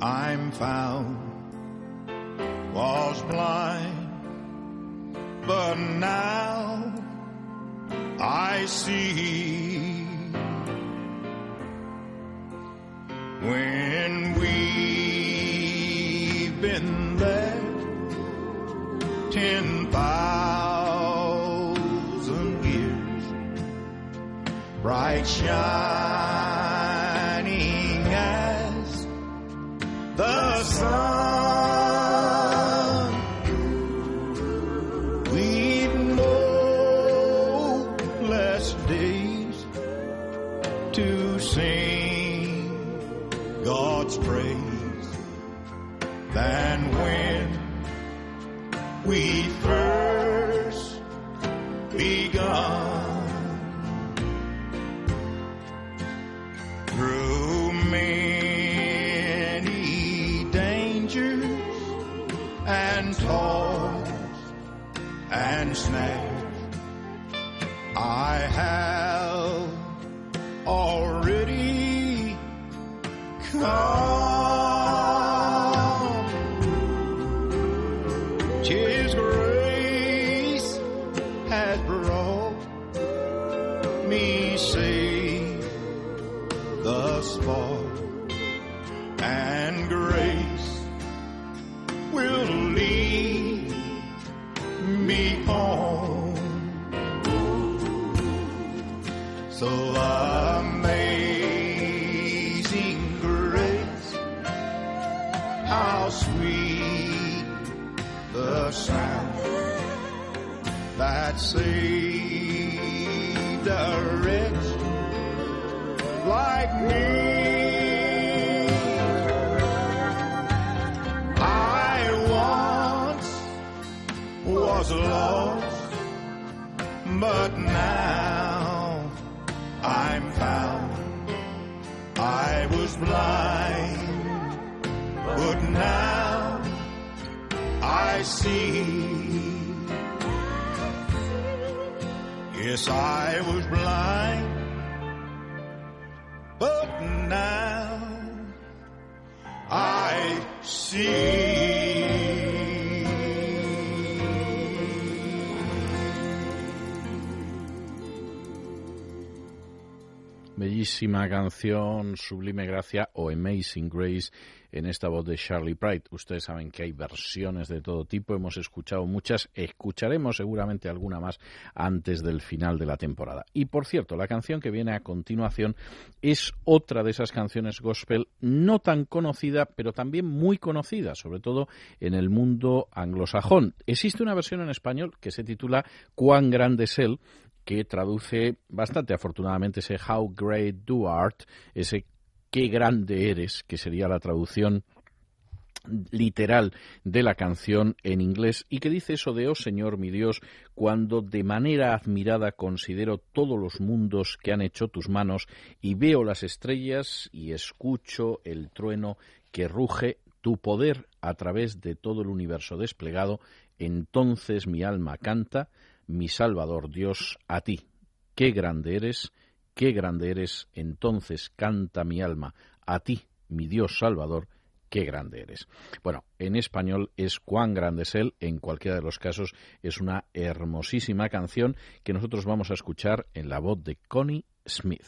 I'm found. Was blind, but now I see. When we've been there ten thousand years, bright shining the sun. We've no less days to sing God's praise than when we first Bellísima canción, Sublime Gracia o Amazing Grace en esta voz de Charlie Pride. Ustedes saben que hay versiones de todo tipo, hemos escuchado muchas, escucharemos seguramente alguna más antes del final de la temporada. Y por cierto, la canción que viene a continuación es otra de esas canciones gospel no tan conocida, pero también muy conocida, sobre todo en el mundo anglosajón. Existe una versión en español que se titula Cuán grande es él, que traduce bastante afortunadamente ese How Great Du Art, ese qué grande eres, que sería la traducción literal de la canción en inglés y que dice eso de, oh Señor mi Dios, cuando de manera admirada considero todos los mundos que han hecho tus manos y veo las estrellas y escucho el trueno que ruge tu poder a través de todo el universo desplegado, entonces mi alma canta, mi Salvador Dios, a ti. Qué grande eres, qué grande eres, entonces canta mi alma, a ti, mi Dios Salvador, qué grande eres. Bueno, en español es cuán grande es él, en cualquiera de los casos es una hermosísima canción que nosotros vamos a escuchar en la voz de Connie Smith.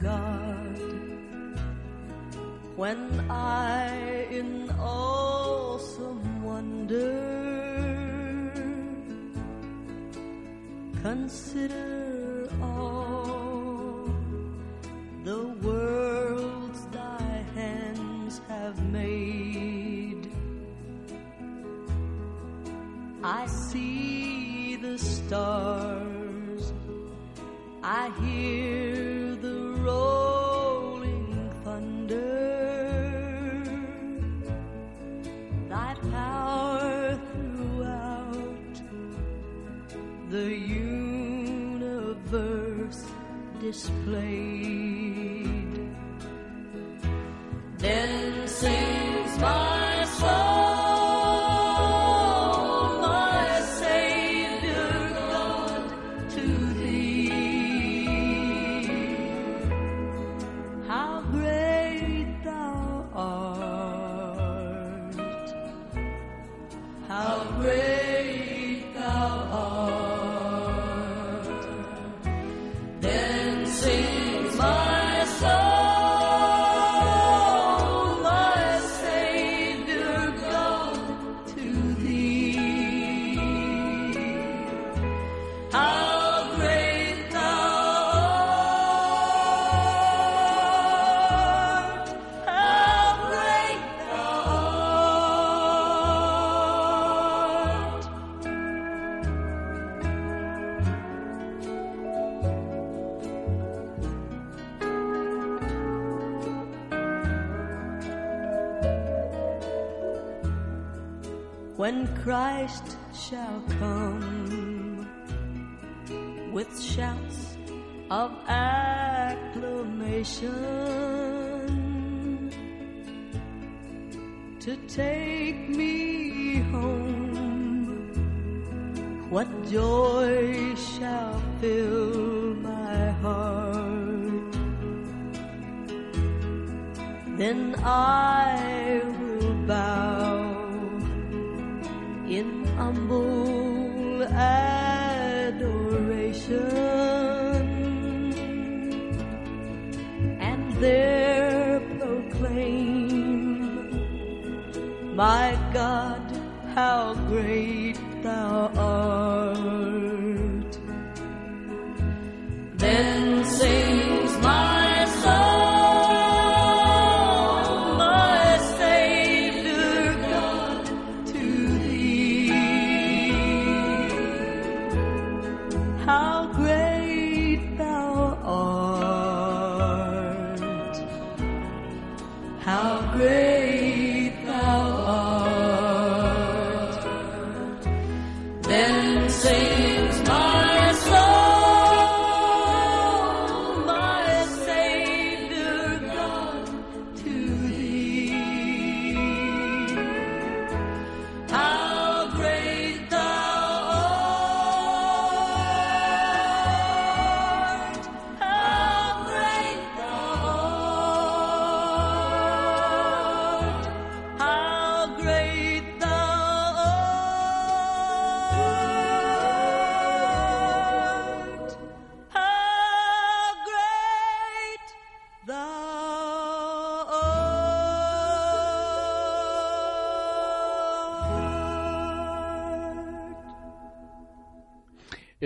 God, when I in awesome wonder consider all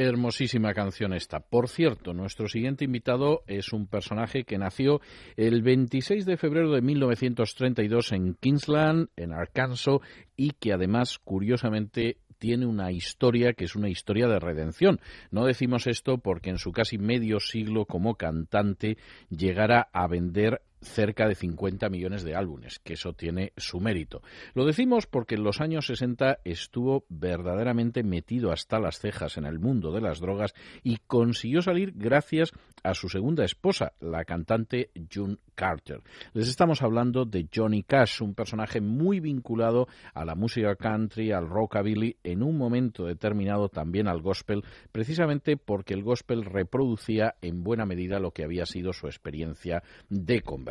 Hermosísima canción esta. Por cierto, nuestro siguiente invitado es un personaje que nació el 26 de febrero de 1932 en Kingsland, en Arkansas, y que además, curiosamente, tiene una historia que es una historia de redención. No decimos esto porque en su casi medio siglo como cantante llegara a vender cerca de 50 millones de álbumes, que eso tiene su mérito. Lo decimos porque en los años 60 estuvo verdaderamente metido hasta las cejas en el mundo de las drogas y consiguió salir gracias a su segunda esposa, la cantante June Carter. Les estamos hablando de Johnny Cash, un personaje muy vinculado a la música country, al rockabilly, en un momento determinado también al gospel, precisamente porque el gospel reproducía en buena medida lo que había sido su experiencia de conversión.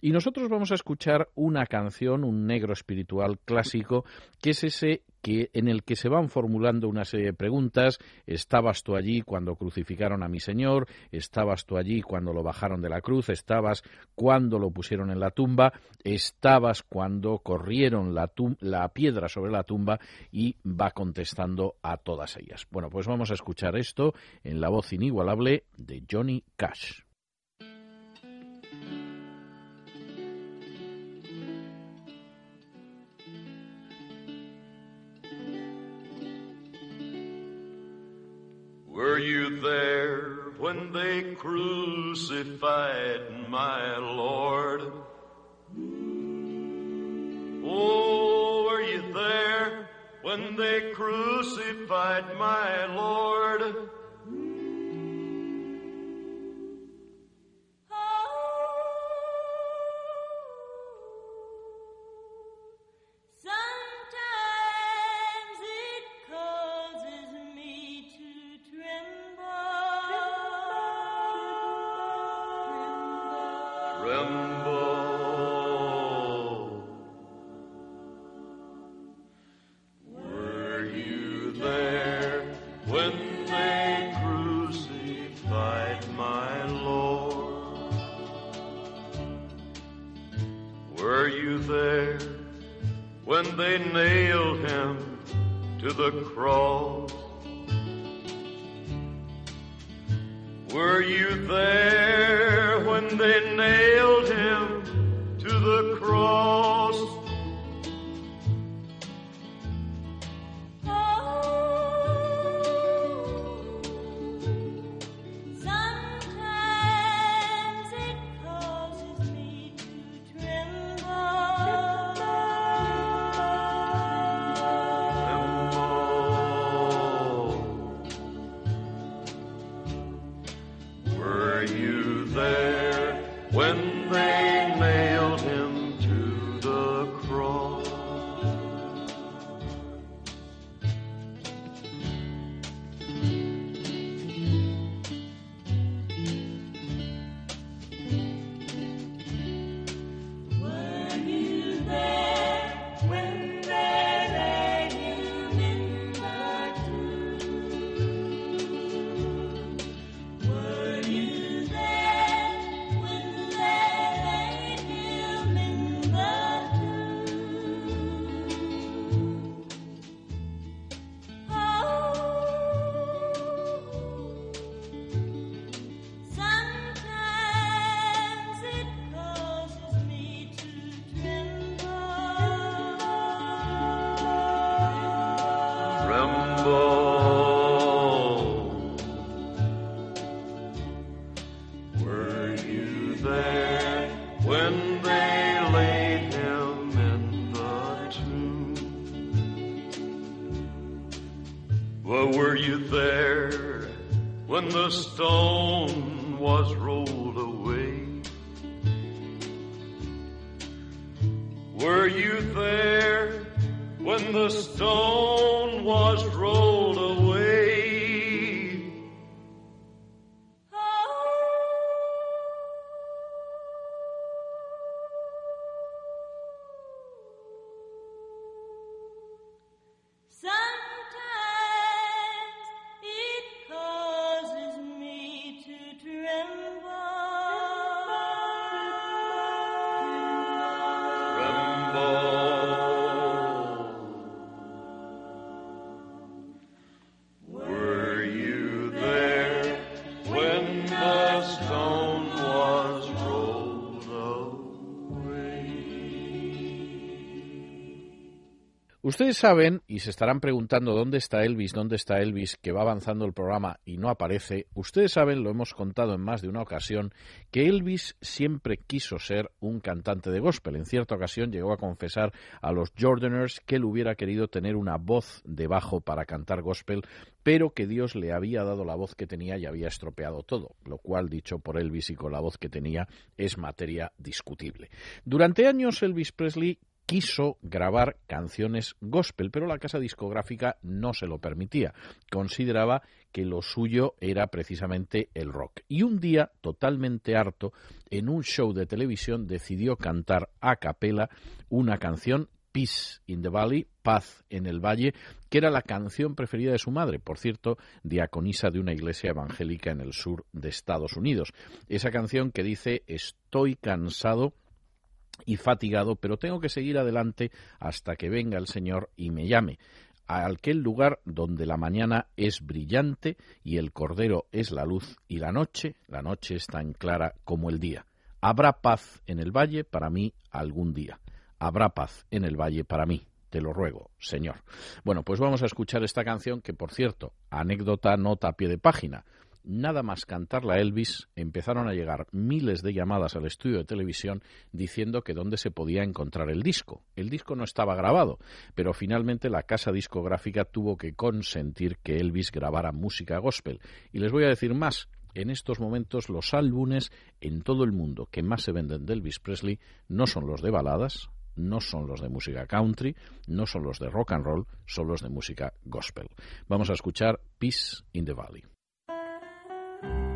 Y nosotros vamos a escuchar una canción, un negro espiritual clásico, que es ese que en el que se van formulando una serie de preguntas. ¿Estabas tú allí cuando crucificaron a mi Señor? ¿Estabas tú allí cuando lo bajaron de la cruz? ¿Estabas cuando lo pusieron en la tumba? ¿Estabas cuando corrieron la, la piedra sobre la tumba? Y va contestando a todas ellas. Bueno, pues vamos a escuchar esto en la voz inigualable de Johnny Cash. Were you there when they crucified my Lord? Oh, were you there when they crucified my Lord? Ustedes saben y se estarán preguntando dónde está Elvis, dónde está Elvis, que va avanzando el programa y no aparece. Ustedes saben, lo hemos contado en más de una ocasión, que Elvis siempre quiso ser un cantante de gospel. En cierta ocasión llegó a confesar a los Jordaners que él hubiera querido tener una voz de bajo para cantar gospel, pero que Dios le había dado la voz que tenía y había estropeado todo, lo cual, dicho por Elvis y con la voz que tenía, es materia discutible. Durante años Elvis Presley quiso grabar canciones gospel, pero la casa discográfica no se lo permitía. Consideraba que lo suyo era precisamente el rock. Y un día, totalmente harto, en un show de televisión decidió cantar a capela una canción Peace in the Valley, Paz en el Valle, que era la canción preferida de su madre, por cierto, diaconisa de una iglesia evangélica en el sur de Estados Unidos. Esa canción que dice Estoy cansado y fatigado, pero tengo que seguir adelante hasta que venga el Señor y me llame a aquel lugar donde la mañana es brillante y el cordero es la luz y la noche, la noche es tan clara como el día. Habrá paz en el valle para mí algún día. Habrá paz en el valle para mí. Te lo ruego, Señor. Bueno, pues vamos a escuchar esta canción que, por cierto, anécdota nota a pie de página nada más cantarla Elvis, empezaron a llegar miles de llamadas al estudio de televisión diciendo que dónde se podía encontrar el disco. El disco no estaba grabado, pero finalmente la casa discográfica tuvo que consentir que Elvis grabara música gospel. Y les voy a decir más. En estos momentos los álbumes en todo el mundo que más se venden de Elvis Presley no son los de baladas, no son los de música country, no son los de rock and roll, son los de música gospel. Vamos a escuchar Peace in the Valley. thank you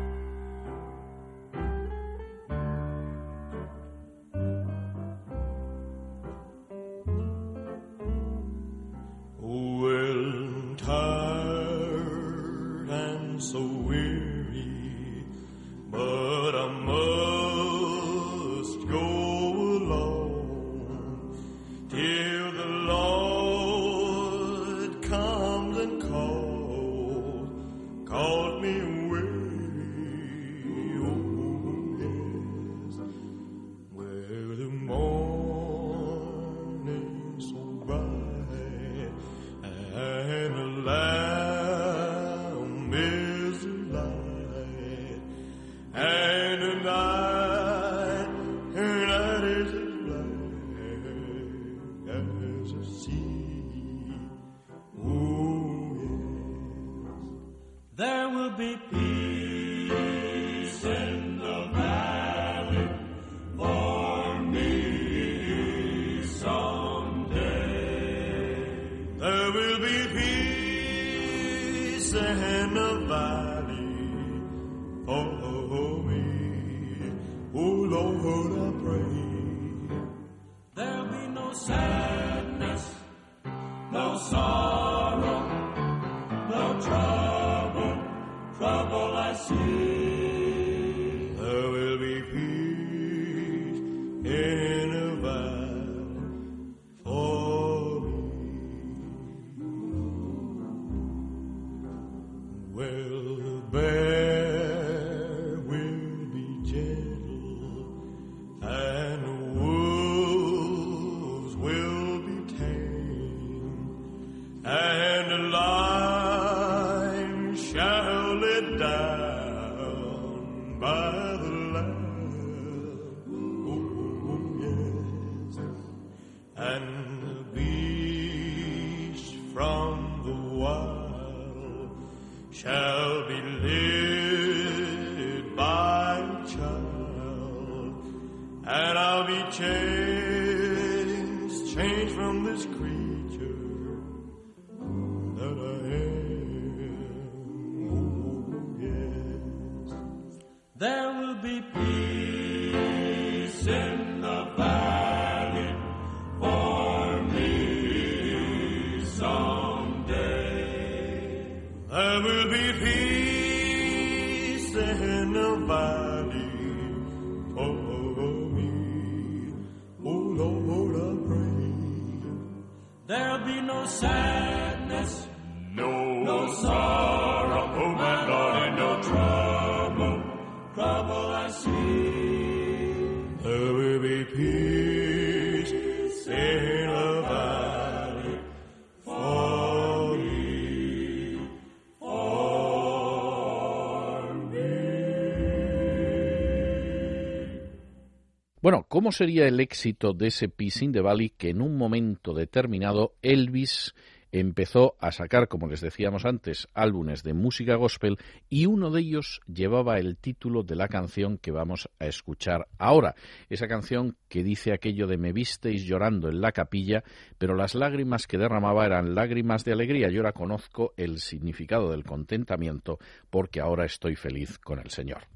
¿cómo sería el éxito de ese Peace in the Valley que en un momento determinado Elvis empezó a sacar, como les decíamos antes, álbumes de música gospel y uno de ellos llevaba el título de la canción que vamos a escuchar ahora. Esa canción que dice aquello de me visteis llorando en la capilla, pero las lágrimas que derramaba eran lágrimas de alegría. Yo ahora conozco el significado del contentamiento porque ahora estoy feliz con el Señor.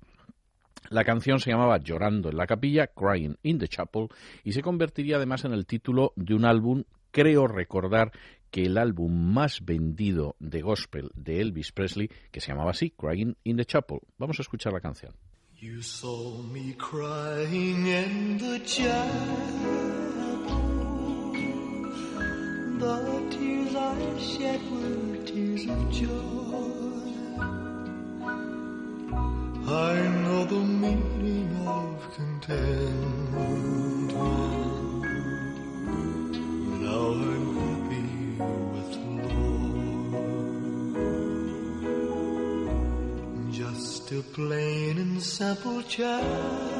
La canción se llamaba Llorando en la capilla, Crying in the Chapel, y se convertiría además en el título de un álbum, creo recordar que el álbum más vendido de gospel de Elvis Presley, que se llamaba así, Crying in the Chapel. Vamos a escuchar la canción. The meaning of contentment. Now I'm happy with the Lord. Just a plain and simple child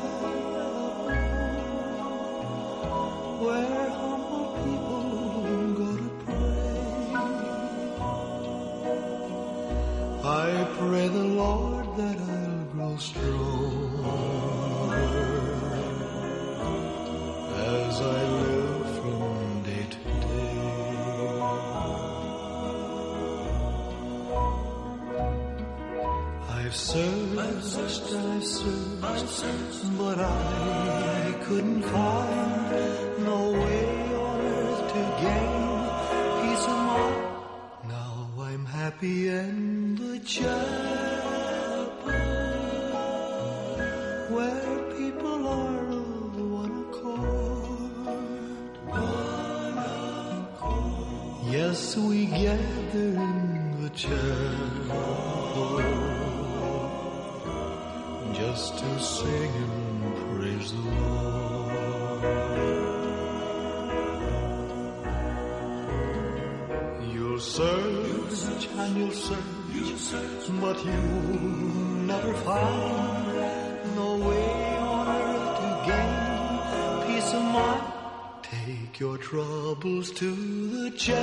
troubles to the chapel.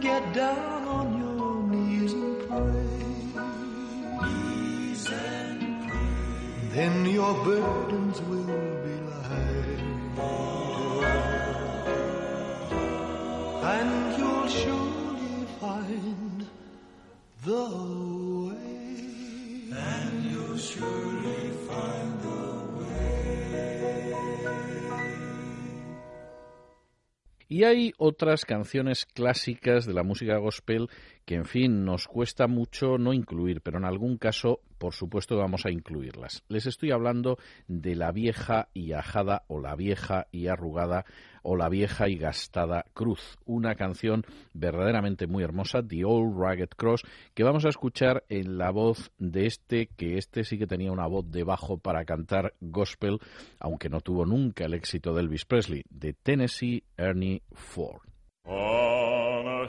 Get down on your knees and pray. Knees and pray. Then your burdens Y hay otras canciones clásicas de la música gospel que, en fin, nos cuesta mucho no incluir, pero en algún caso, por supuesto, vamos a incluirlas. Les estoy hablando de la vieja y ajada o la vieja y arrugada o la vieja y gastada cruz, una canción verdaderamente muy hermosa, The Old Ragged Cross, que vamos a escuchar en la voz de este, que este sí que tenía una voz de bajo para cantar gospel, aunque no tuvo nunca el éxito de Elvis Presley, de Tennessee Ernie Ford. A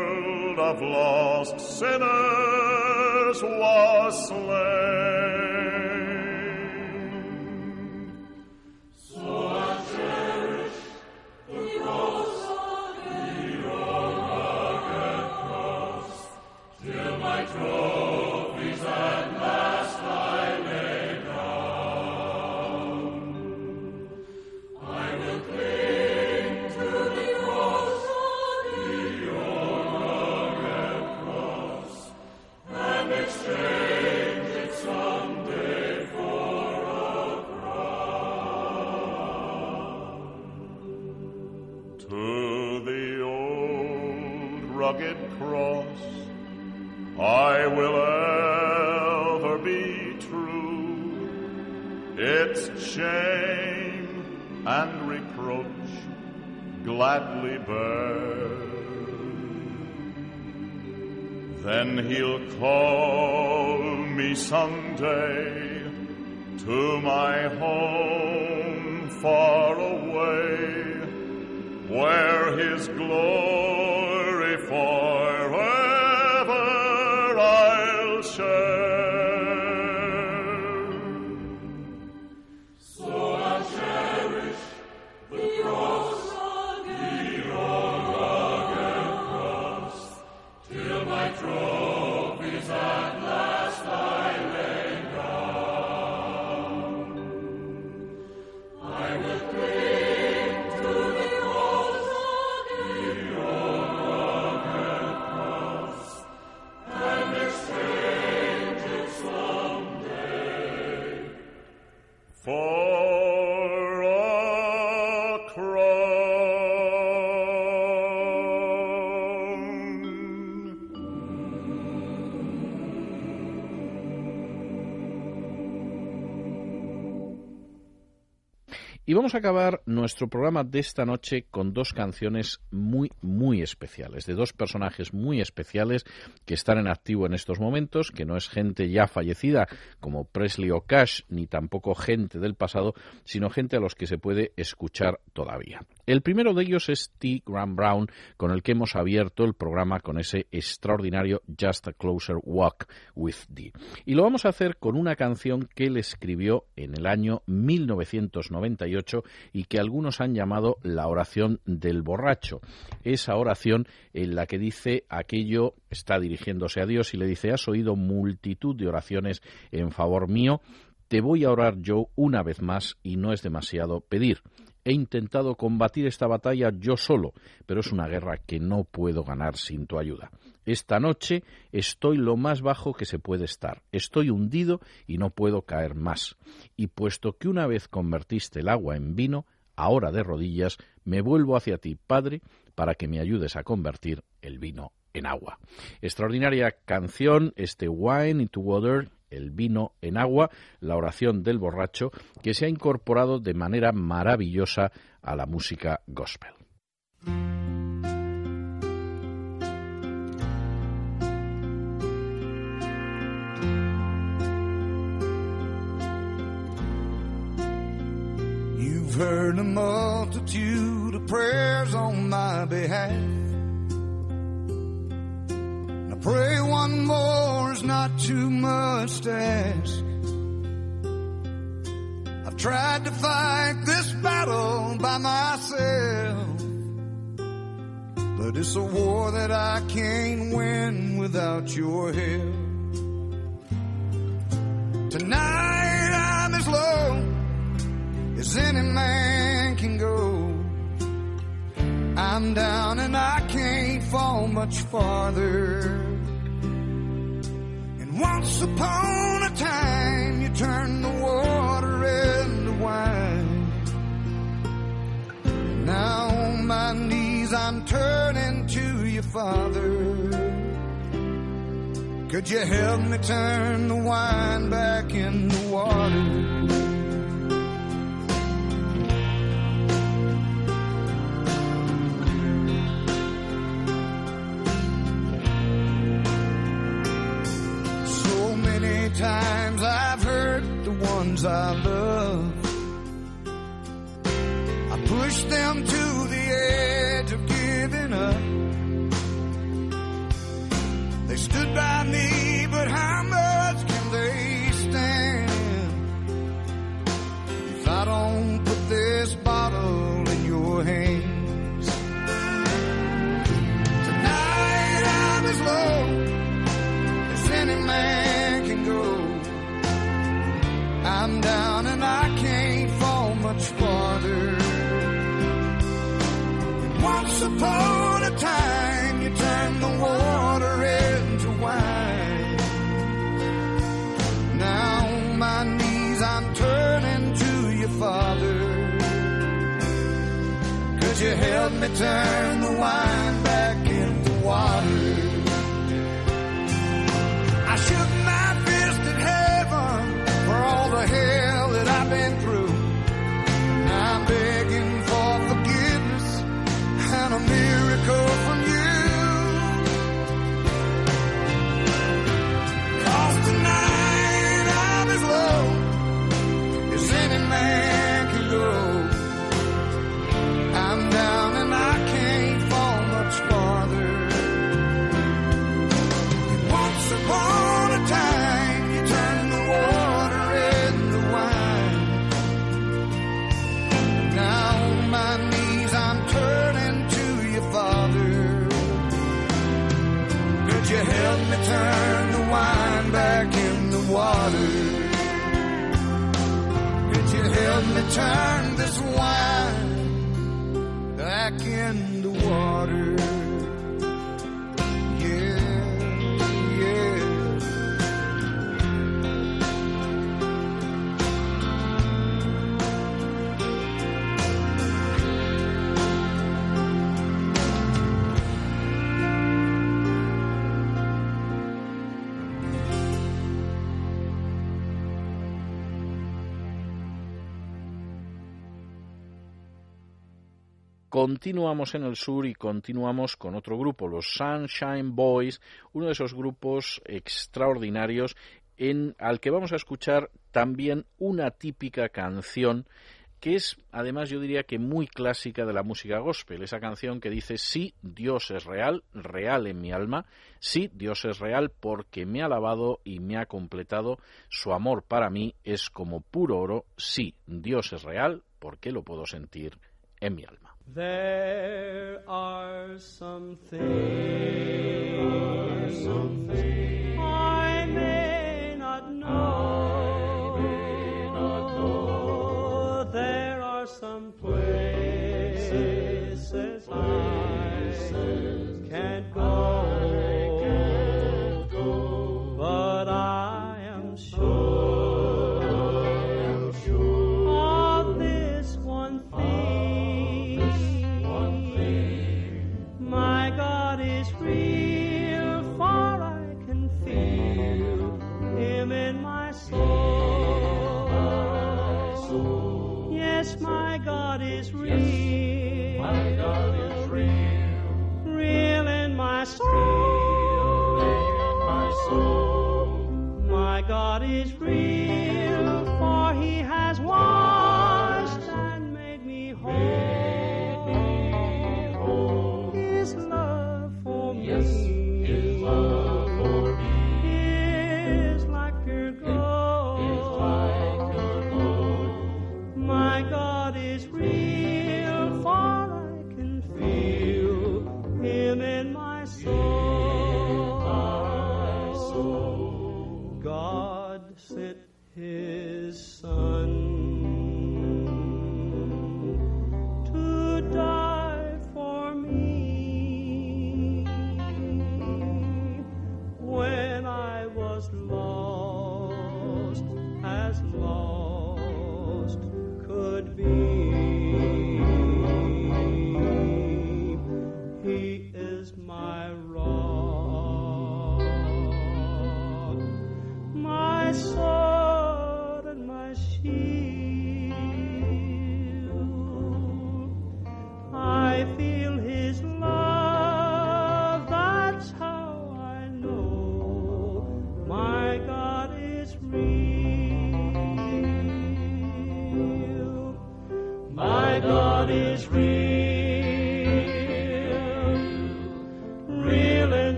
of lost sinners was slain. So I cherish the cross, the rugged cross, till my trophies gladly bear. Then he'll call me someday to my home far away, where his glory vamos a acabar nuestro programa de esta noche con dos canciones muy, muy especiales, de dos personajes muy especiales que están en activo en estos momentos, que no es gente ya fallecida como Presley o Cash, ni tampoco gente del pasado, sino gente a los que se puede escuchar todavía. El primero de ellos es T. Graham Brown, con el que hemos abierto el programa con ese extraordinario Just a Closer Walk with Thee. Y lo vamos a hacer con una canción que él escribió en el año 1998 y que algunos han llamado la oración del borracho. Esa oración en la que dice aquello, está dirigiéndose a Dios y le dice, has oído multitud de oraciones en favor mío, te voy a orar yo una vez más y no es demasiado pedir. He intentado combatir esta batalla yo solo, pero es una guerra que no puedo ganar sin tu ayuda. Esta noche estoy lo más bajo que se puede estar. Estoy hundido y no puedo caer más. Y puesto que una vez convertiste el agua en vino, ahora de rodillas me vuelvo hacia ti, Padre, para que me ayudes a convertir el vino en agua. Extraordinaria canción, este Wine into Water, el vino en agua, la oración del borracho, que se ha incorporado de manera maravillosa a la música gospel. Heard a multitude of prayers on my behalf. And I pray one more is not too much to ask. I've tried to fight this battle by myself. But it's a war that I can't win without your help. Tonight I'm as low as any man can go. I'm down and I can't fall much farther. And once upon a time, you turned the water into wine. Now on my knees, I'm turning to you, Father. Could you help me turn the wine back into ones I love. I pushed them to the edge of giving up. They stood by me, upon a time, you turned the water into wine. Now my knees, I'm turning to you, Father. Could you help me turn turn this wine Continuamos en el sur y continuamos con otro grupo, los Sunshine Boys, uno de esos grupos extraordinarios en al que vamos a escuchar también una típica canción que es además yo diría que muy clásica de la música gospel, esa canción que dice sí, Dios es real, real en mi alma, sí, Dios es real porque me ha lavado y me ha completado, su amor para mí es como puro oro, sí, Dios es real porque lo puedo sentir en mi alma. There are some things, some things I may not know.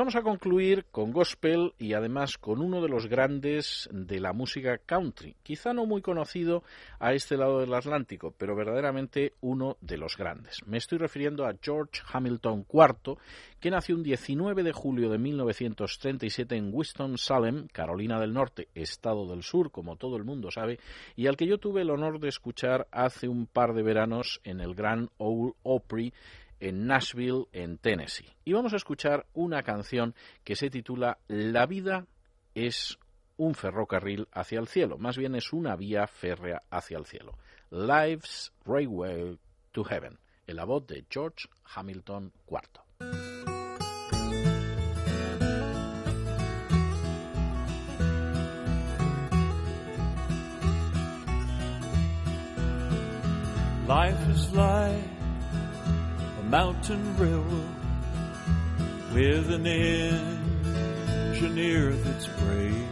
Vamos a concluir con gospel y además con uno de los grandes de la música country, quizá no muy conocido a este lado del Atlántico, pero verdaderamente uno de los grandes. Me estoy refiriendo a George Hamilton IV, que nació un 19 de julio de 1937 en Winston-Salem, Carolina del Norte, estado del sur, como todo el mundo sabe, y al que yo tuve el honor de escuchar hace un par de veranos en el Grand Ole Opry en Nashville, en Tennessee. Y vamos a escuchar una canción que se titula La vida es un ferrocarril hacia el cielo, más bien es una vía férrea hacia el cielo. Life's Railway to Heaven, en la voz de George Hamilton IV. Life is mountain railroad with an engineer that's brave.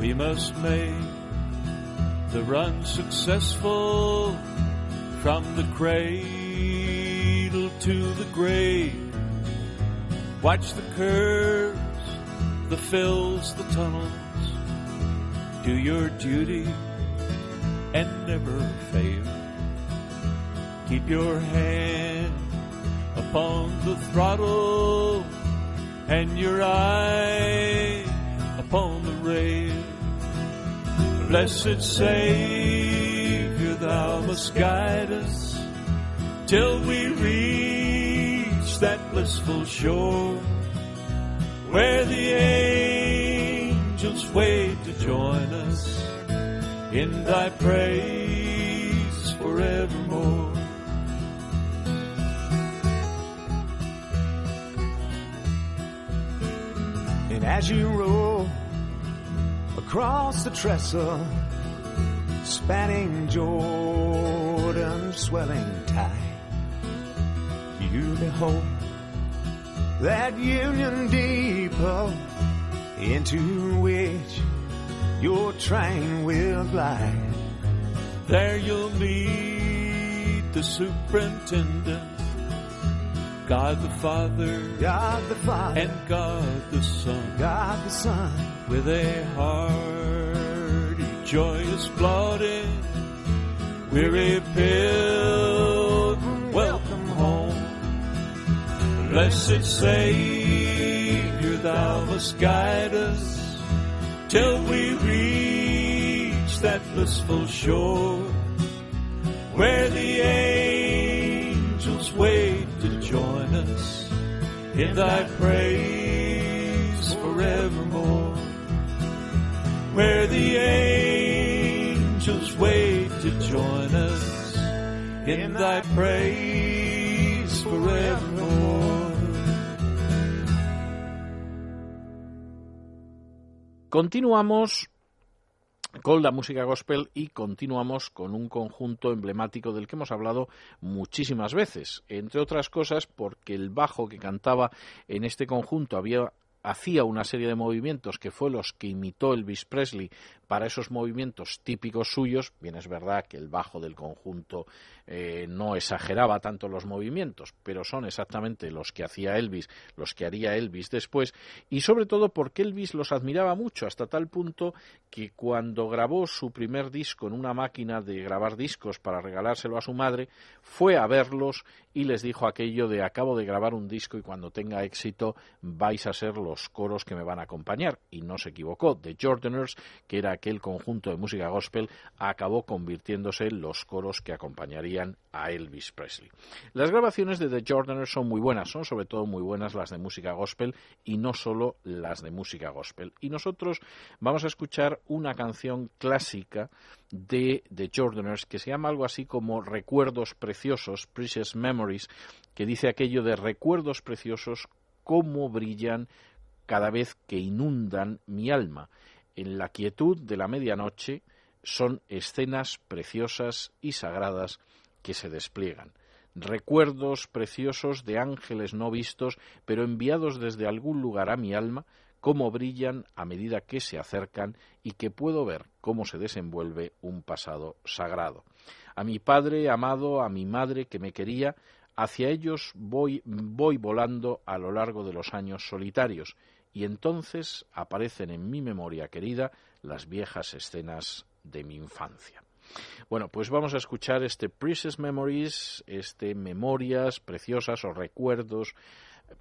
We must make the run successful from the cradle to the grave. Watch the curves, the fills, the tunnels. Do your duty and never fail. Keep your hand upon the throttle and your eye upon the rail. Blessed Savior, thou must guide us till we reach that blissful shore where the angels wait to join us in thy praise forevermore. As you roll across the trestle, spanning Jordan's swelling tide, you behold that Union Depot into which your train will glide. There you'll meet the superintendent, God the Father, God the Father, and God the Son, God the Son, with a hearty, joyous plauding, weary pilgrim, welcome home. Blessed Savior, thou must guide us till we reach that blissful shore where the angels wait to join us in thy praise forevermore. Where the angels wait to join us in thy praise forevermore. Continuamos con la música gospel y continuamos con un conjunto emblemático del que hemos hablado muchísimas veces, entre otras cosas porque el bajo que cantaba en este conjunto había hacía una serie de movimientos que fue los que imitó Elvis Presley para esos movimientos típicos suyos. Bien, es verdad que el bajo del conjunto eh, no exageraba tanto los movimientos, pero son exactamente los que hacía Elvis, los que haría Elvis después, y sobre todo porque Elvis los admiraba mucho, hasta tal punto que cuando grabó su primer disco en una máquina de grabar discos para regalárselo a su madre, fue a verlos y les dijo aquello de acabo de grabar un disco y cuando tenga éxito vais a ser los coros que me van a acompañar. Y no se equivocó. The Jordaners, que era aquel conjunto de música gospel, acabó convirtiéndose en los coros que acompañarían a Elvis Presley. Las grabaciones de The Jordaners son muy buenas, son sobre todo muy buenas las de música gospel y no solo las de música gospel. Y nosotros vamos a escuchar una canción clásica de The Jordaners que se llama algo así como Recuerdos Preciosos, Precious Memories, que dice aquello de recuerdos preciosos cómo brillan cada vez que inundan mi alma. En la quietud de la medianoche son escenas preciosas y sagradas que se despliegan. Recuerdos preciosos de ángeles no vistos, pero enviados desde algún lugar a mi alma, cómo brillan a medida que se acercan y que puedo ver cómo se desenvuelve un pasado sagrado. A mi padre amado, a mi madre que me quería, hacia ellos voy, voy volando a lo largo de los años solitarios, y entonces aparecen en mi memoria querida las viejas escenas de mi infancia. Bueno, pues vamos a escuchar este Precious Memories, este Memorias preciosas o recuerdos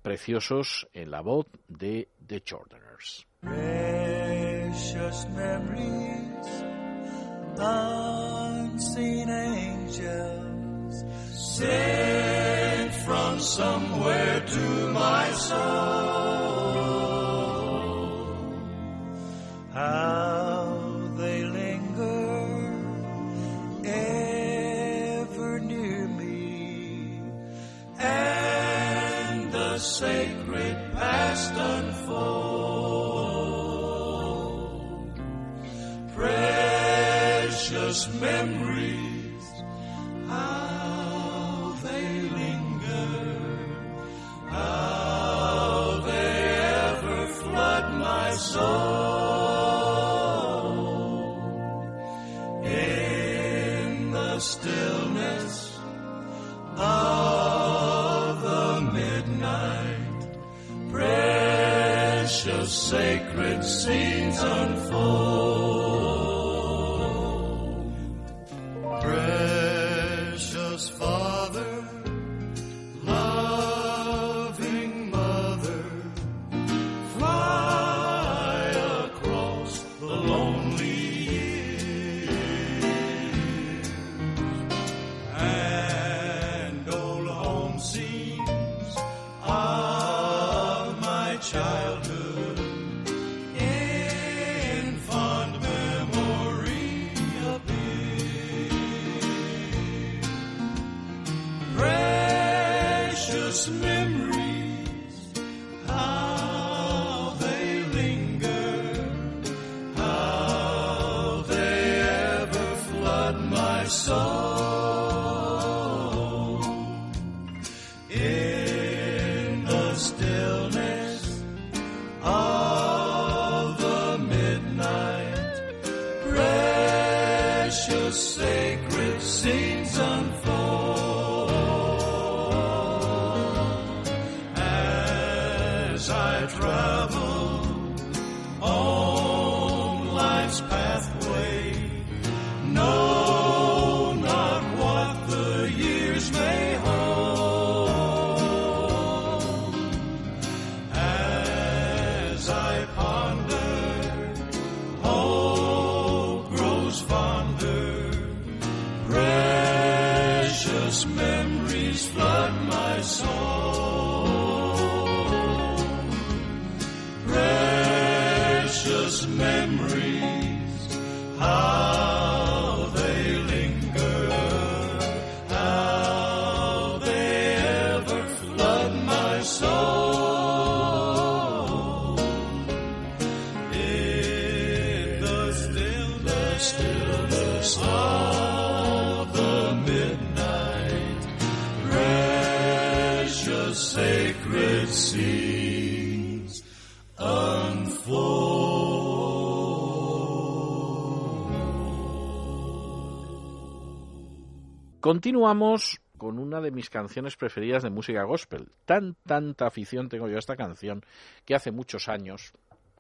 preciosos en la voz de The Jordaners. Precious memories, unseen angels, sent from somewhere to my soul. How Continuamos con una de mis canciones preferidas de música gospel. Tan, tanta afición tengo yo a esta canción que hace muchos años,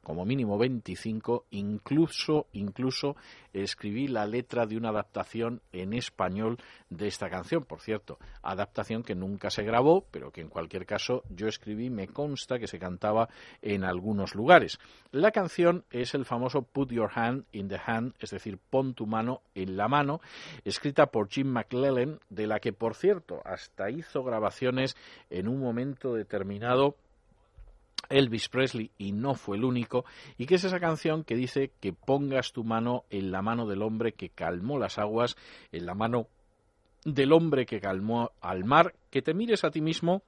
como mínimo 25, incluso, incluso escribí la letra de una adaptación en español de esta canción. Por cierto, adaptación que nunca se grabó, pero que en cualquier caso yo escribí, me consta que se cantaba en algunos lugares. La canción es el famoso Put Your Hand in the Hand, es decir, pon tu mano en la mano, escrita por Jim McClellan, de la que, por cierto, hasta hizo grabaciones en un momento determinado Elvis Presley y no fue el único, y que es esa canción que dice que pongas tu mano en la mano del hombre que calmó las aguas, en la mano del hombre que calmó al mar, que te mires a ti mismo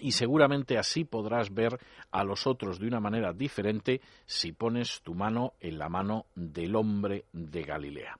y seguramente así podrás ver a los otros de una manera diferente si pones tu mano en la mano del hombre de Galilea.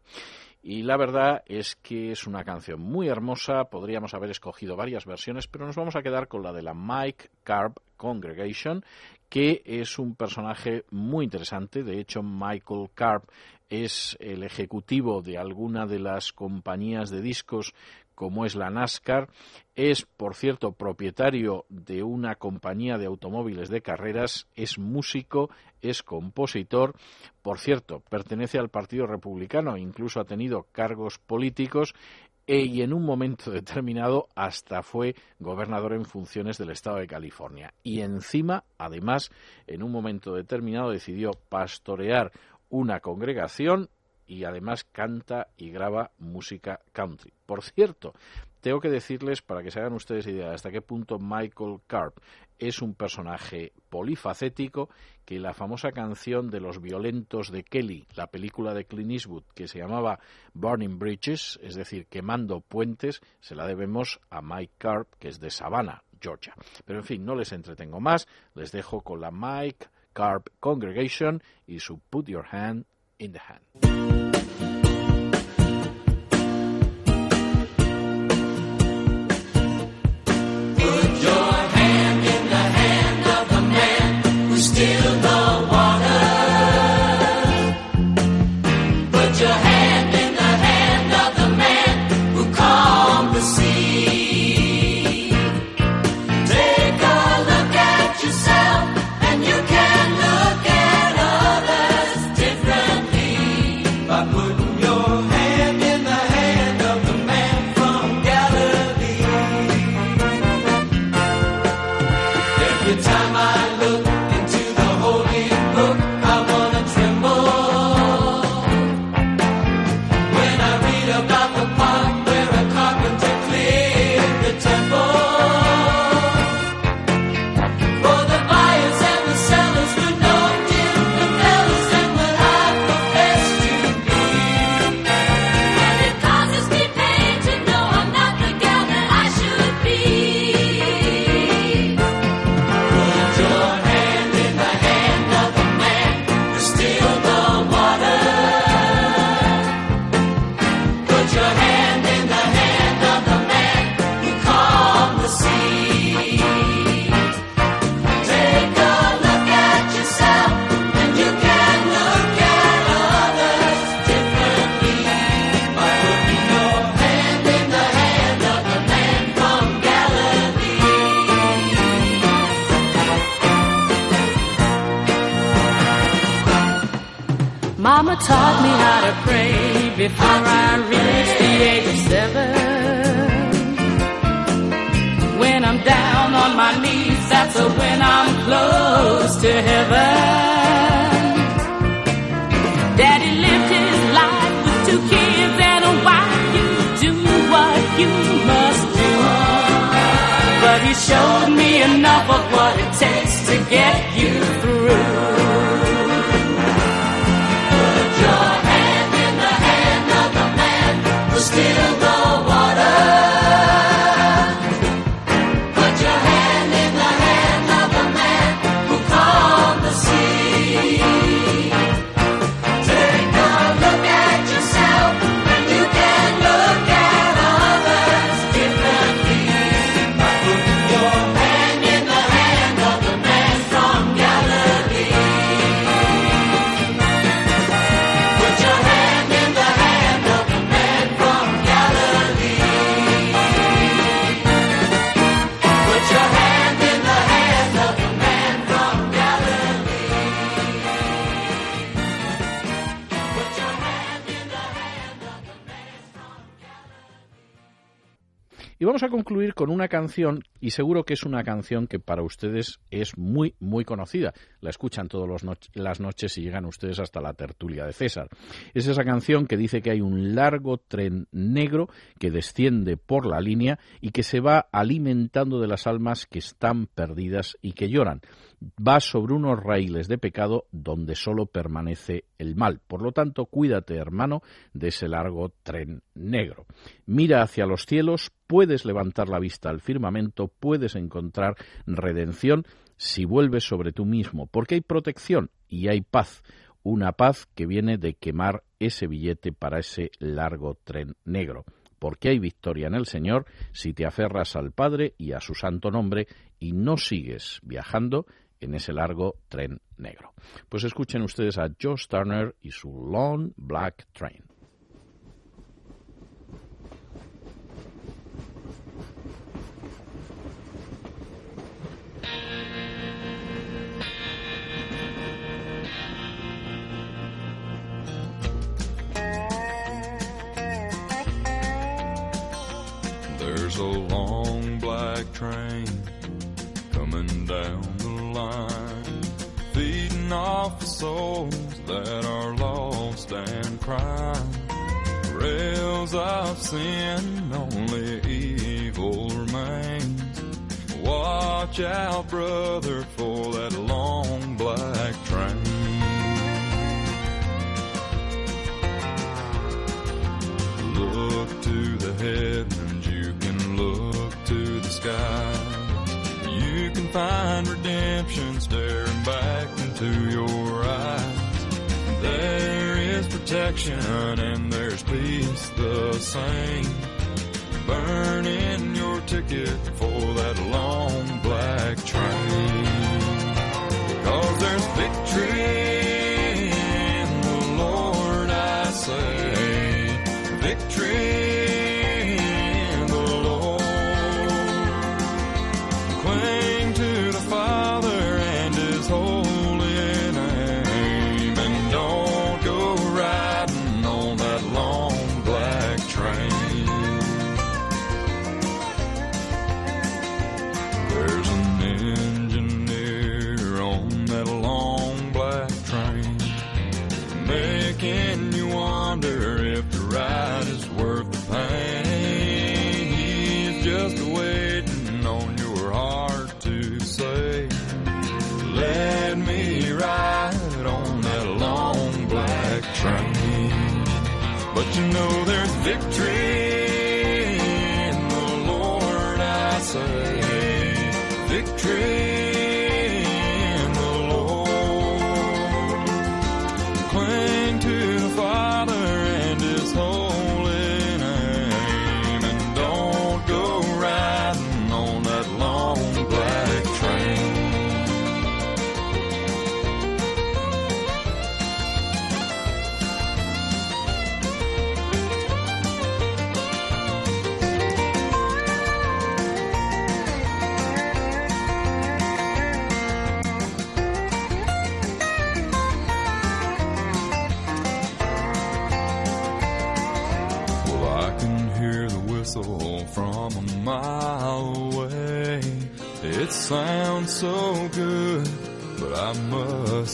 Y la verdad es que es una canción muy hermosa, podríamos haber escogido varias versiones, pero nos vamos a quedar con la de la Mike Carb Congregation, que es un personaje muy interesante. De hecho, Michael Carp es el ejecutivo de alguna de las compañías de discos como es la NASCAR, es, por cierto, propietario de una compañía de automóviles de carreras, es músico, es compositor, por cierto, pertenece al Partido Republicano, incluso ha tenido cargos políticos e, y en un momento determinado hasta fue gobernador en funciones del estado de California. Y encima, además, en un momento determinado decidió pastorear una congregación y además canta y graba música country. Por cierto, tengo que decirles, para que se hagan ustedes idea, hasta qué punto Michael Carp es un personaje polifacético que la famosa canción de los violentos de Kelly, la película de Clint Eastwood que se llamaba Burning Bridges, es decir, quemando puentes, se la debemos a Mike Carp, que es de Savannah, Georgia. Pero en fin, no les entretengo más, les dejo con la Mike Carp Congregation y su Put Your Hand in the Hand. Close to heaven. Daddy lived his life with two kids and a wife. You do what you must do. But he showed me enough of what it takes to get you through. Put your hand in the hand of the man who stilled vamos a concluir con una canción, y seguro que es una canción que para ustedes es muy, muy conocida. La escuchan todas las noches y llegan ustedes hasta la tertulia de César. Es esa canción que dice que hay un largo tren negro que desciende por la línea y que se va alimentando de las almas que están perdidas y que lloran. Va sobre unos raíles de pecado donde solo permanece el mal. Por lo tanto, cuídate, hermano, de ese largo tren negro. Mira hacia los cielos, puedes levantar la vista al firmamento, puedes encontrar redención si vuelves sobre tú mismo, porque hay protección y hay paz, una paz que viene de quemar ese billete para ese largo tren negro. Porque hay victoria en el Señor si te aferras al Padre y a su santo nombre y no sigues viajando en ese largo tren negro. Pues escuchen ustedes a Josh Turner y su Long Black Train. out the souls that are lost and crying. Rails of sin, only evil remains. Watch out, brother, for that long black train. Look to the heavens, you can look to the sky. You can find redemption there to your eyes. There is protection and there's peace the same. Burning your ticket for that long black train. Cause there's victory in the Lord, I say. Victory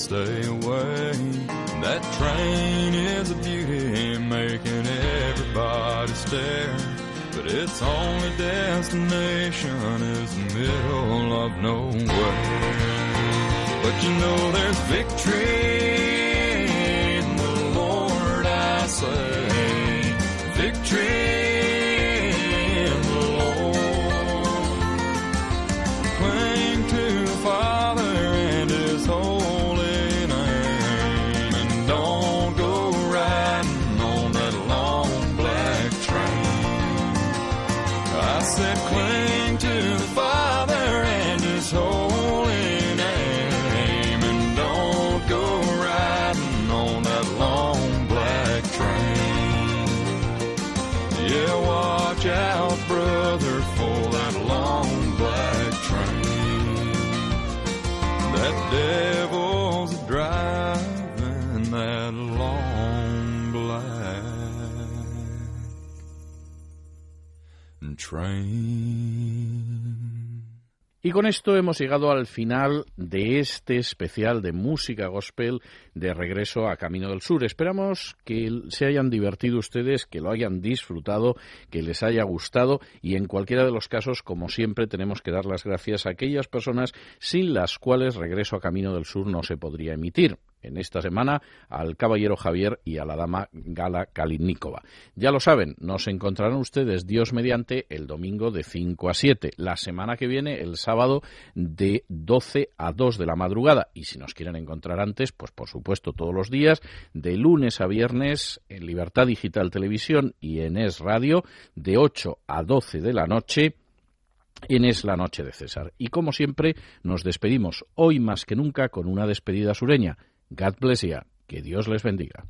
stay away. That train is a beauty, making everybody stare. But its only destination is the middle of nowhere. But you know there's victory con esto hemos llegado al final de este especial de música gospel de regreso a Camino del Sur. Esperamos que se hayan divertido ustedes, que lo hayan disfrutado, que les haya gustado y en cualquiera de los casos, como siempre, tenemos que dar las gracias a aquellas personas sin las cuales regreso a Camino del Sur no se podría emitir en esta semana al caballero Javier y a la dama Gala Kalinikova. Ya lo saben, nos encontrarán ustedes Dios mediante el domingo de 5 a 7, la semana que viene el sábado de 12 a 2 de la madrugada y si nos quieren encontrar antes, pues por supuesto todos los días de lunes a viernes en Libertad Digital Televisión y en Es Radio de 8 a 12 de la noche en Es la Noche de César. Y como siempre, nos despedimos hoy más que nunca con una despedida sureña. God bless you. Que Dios les bendiga.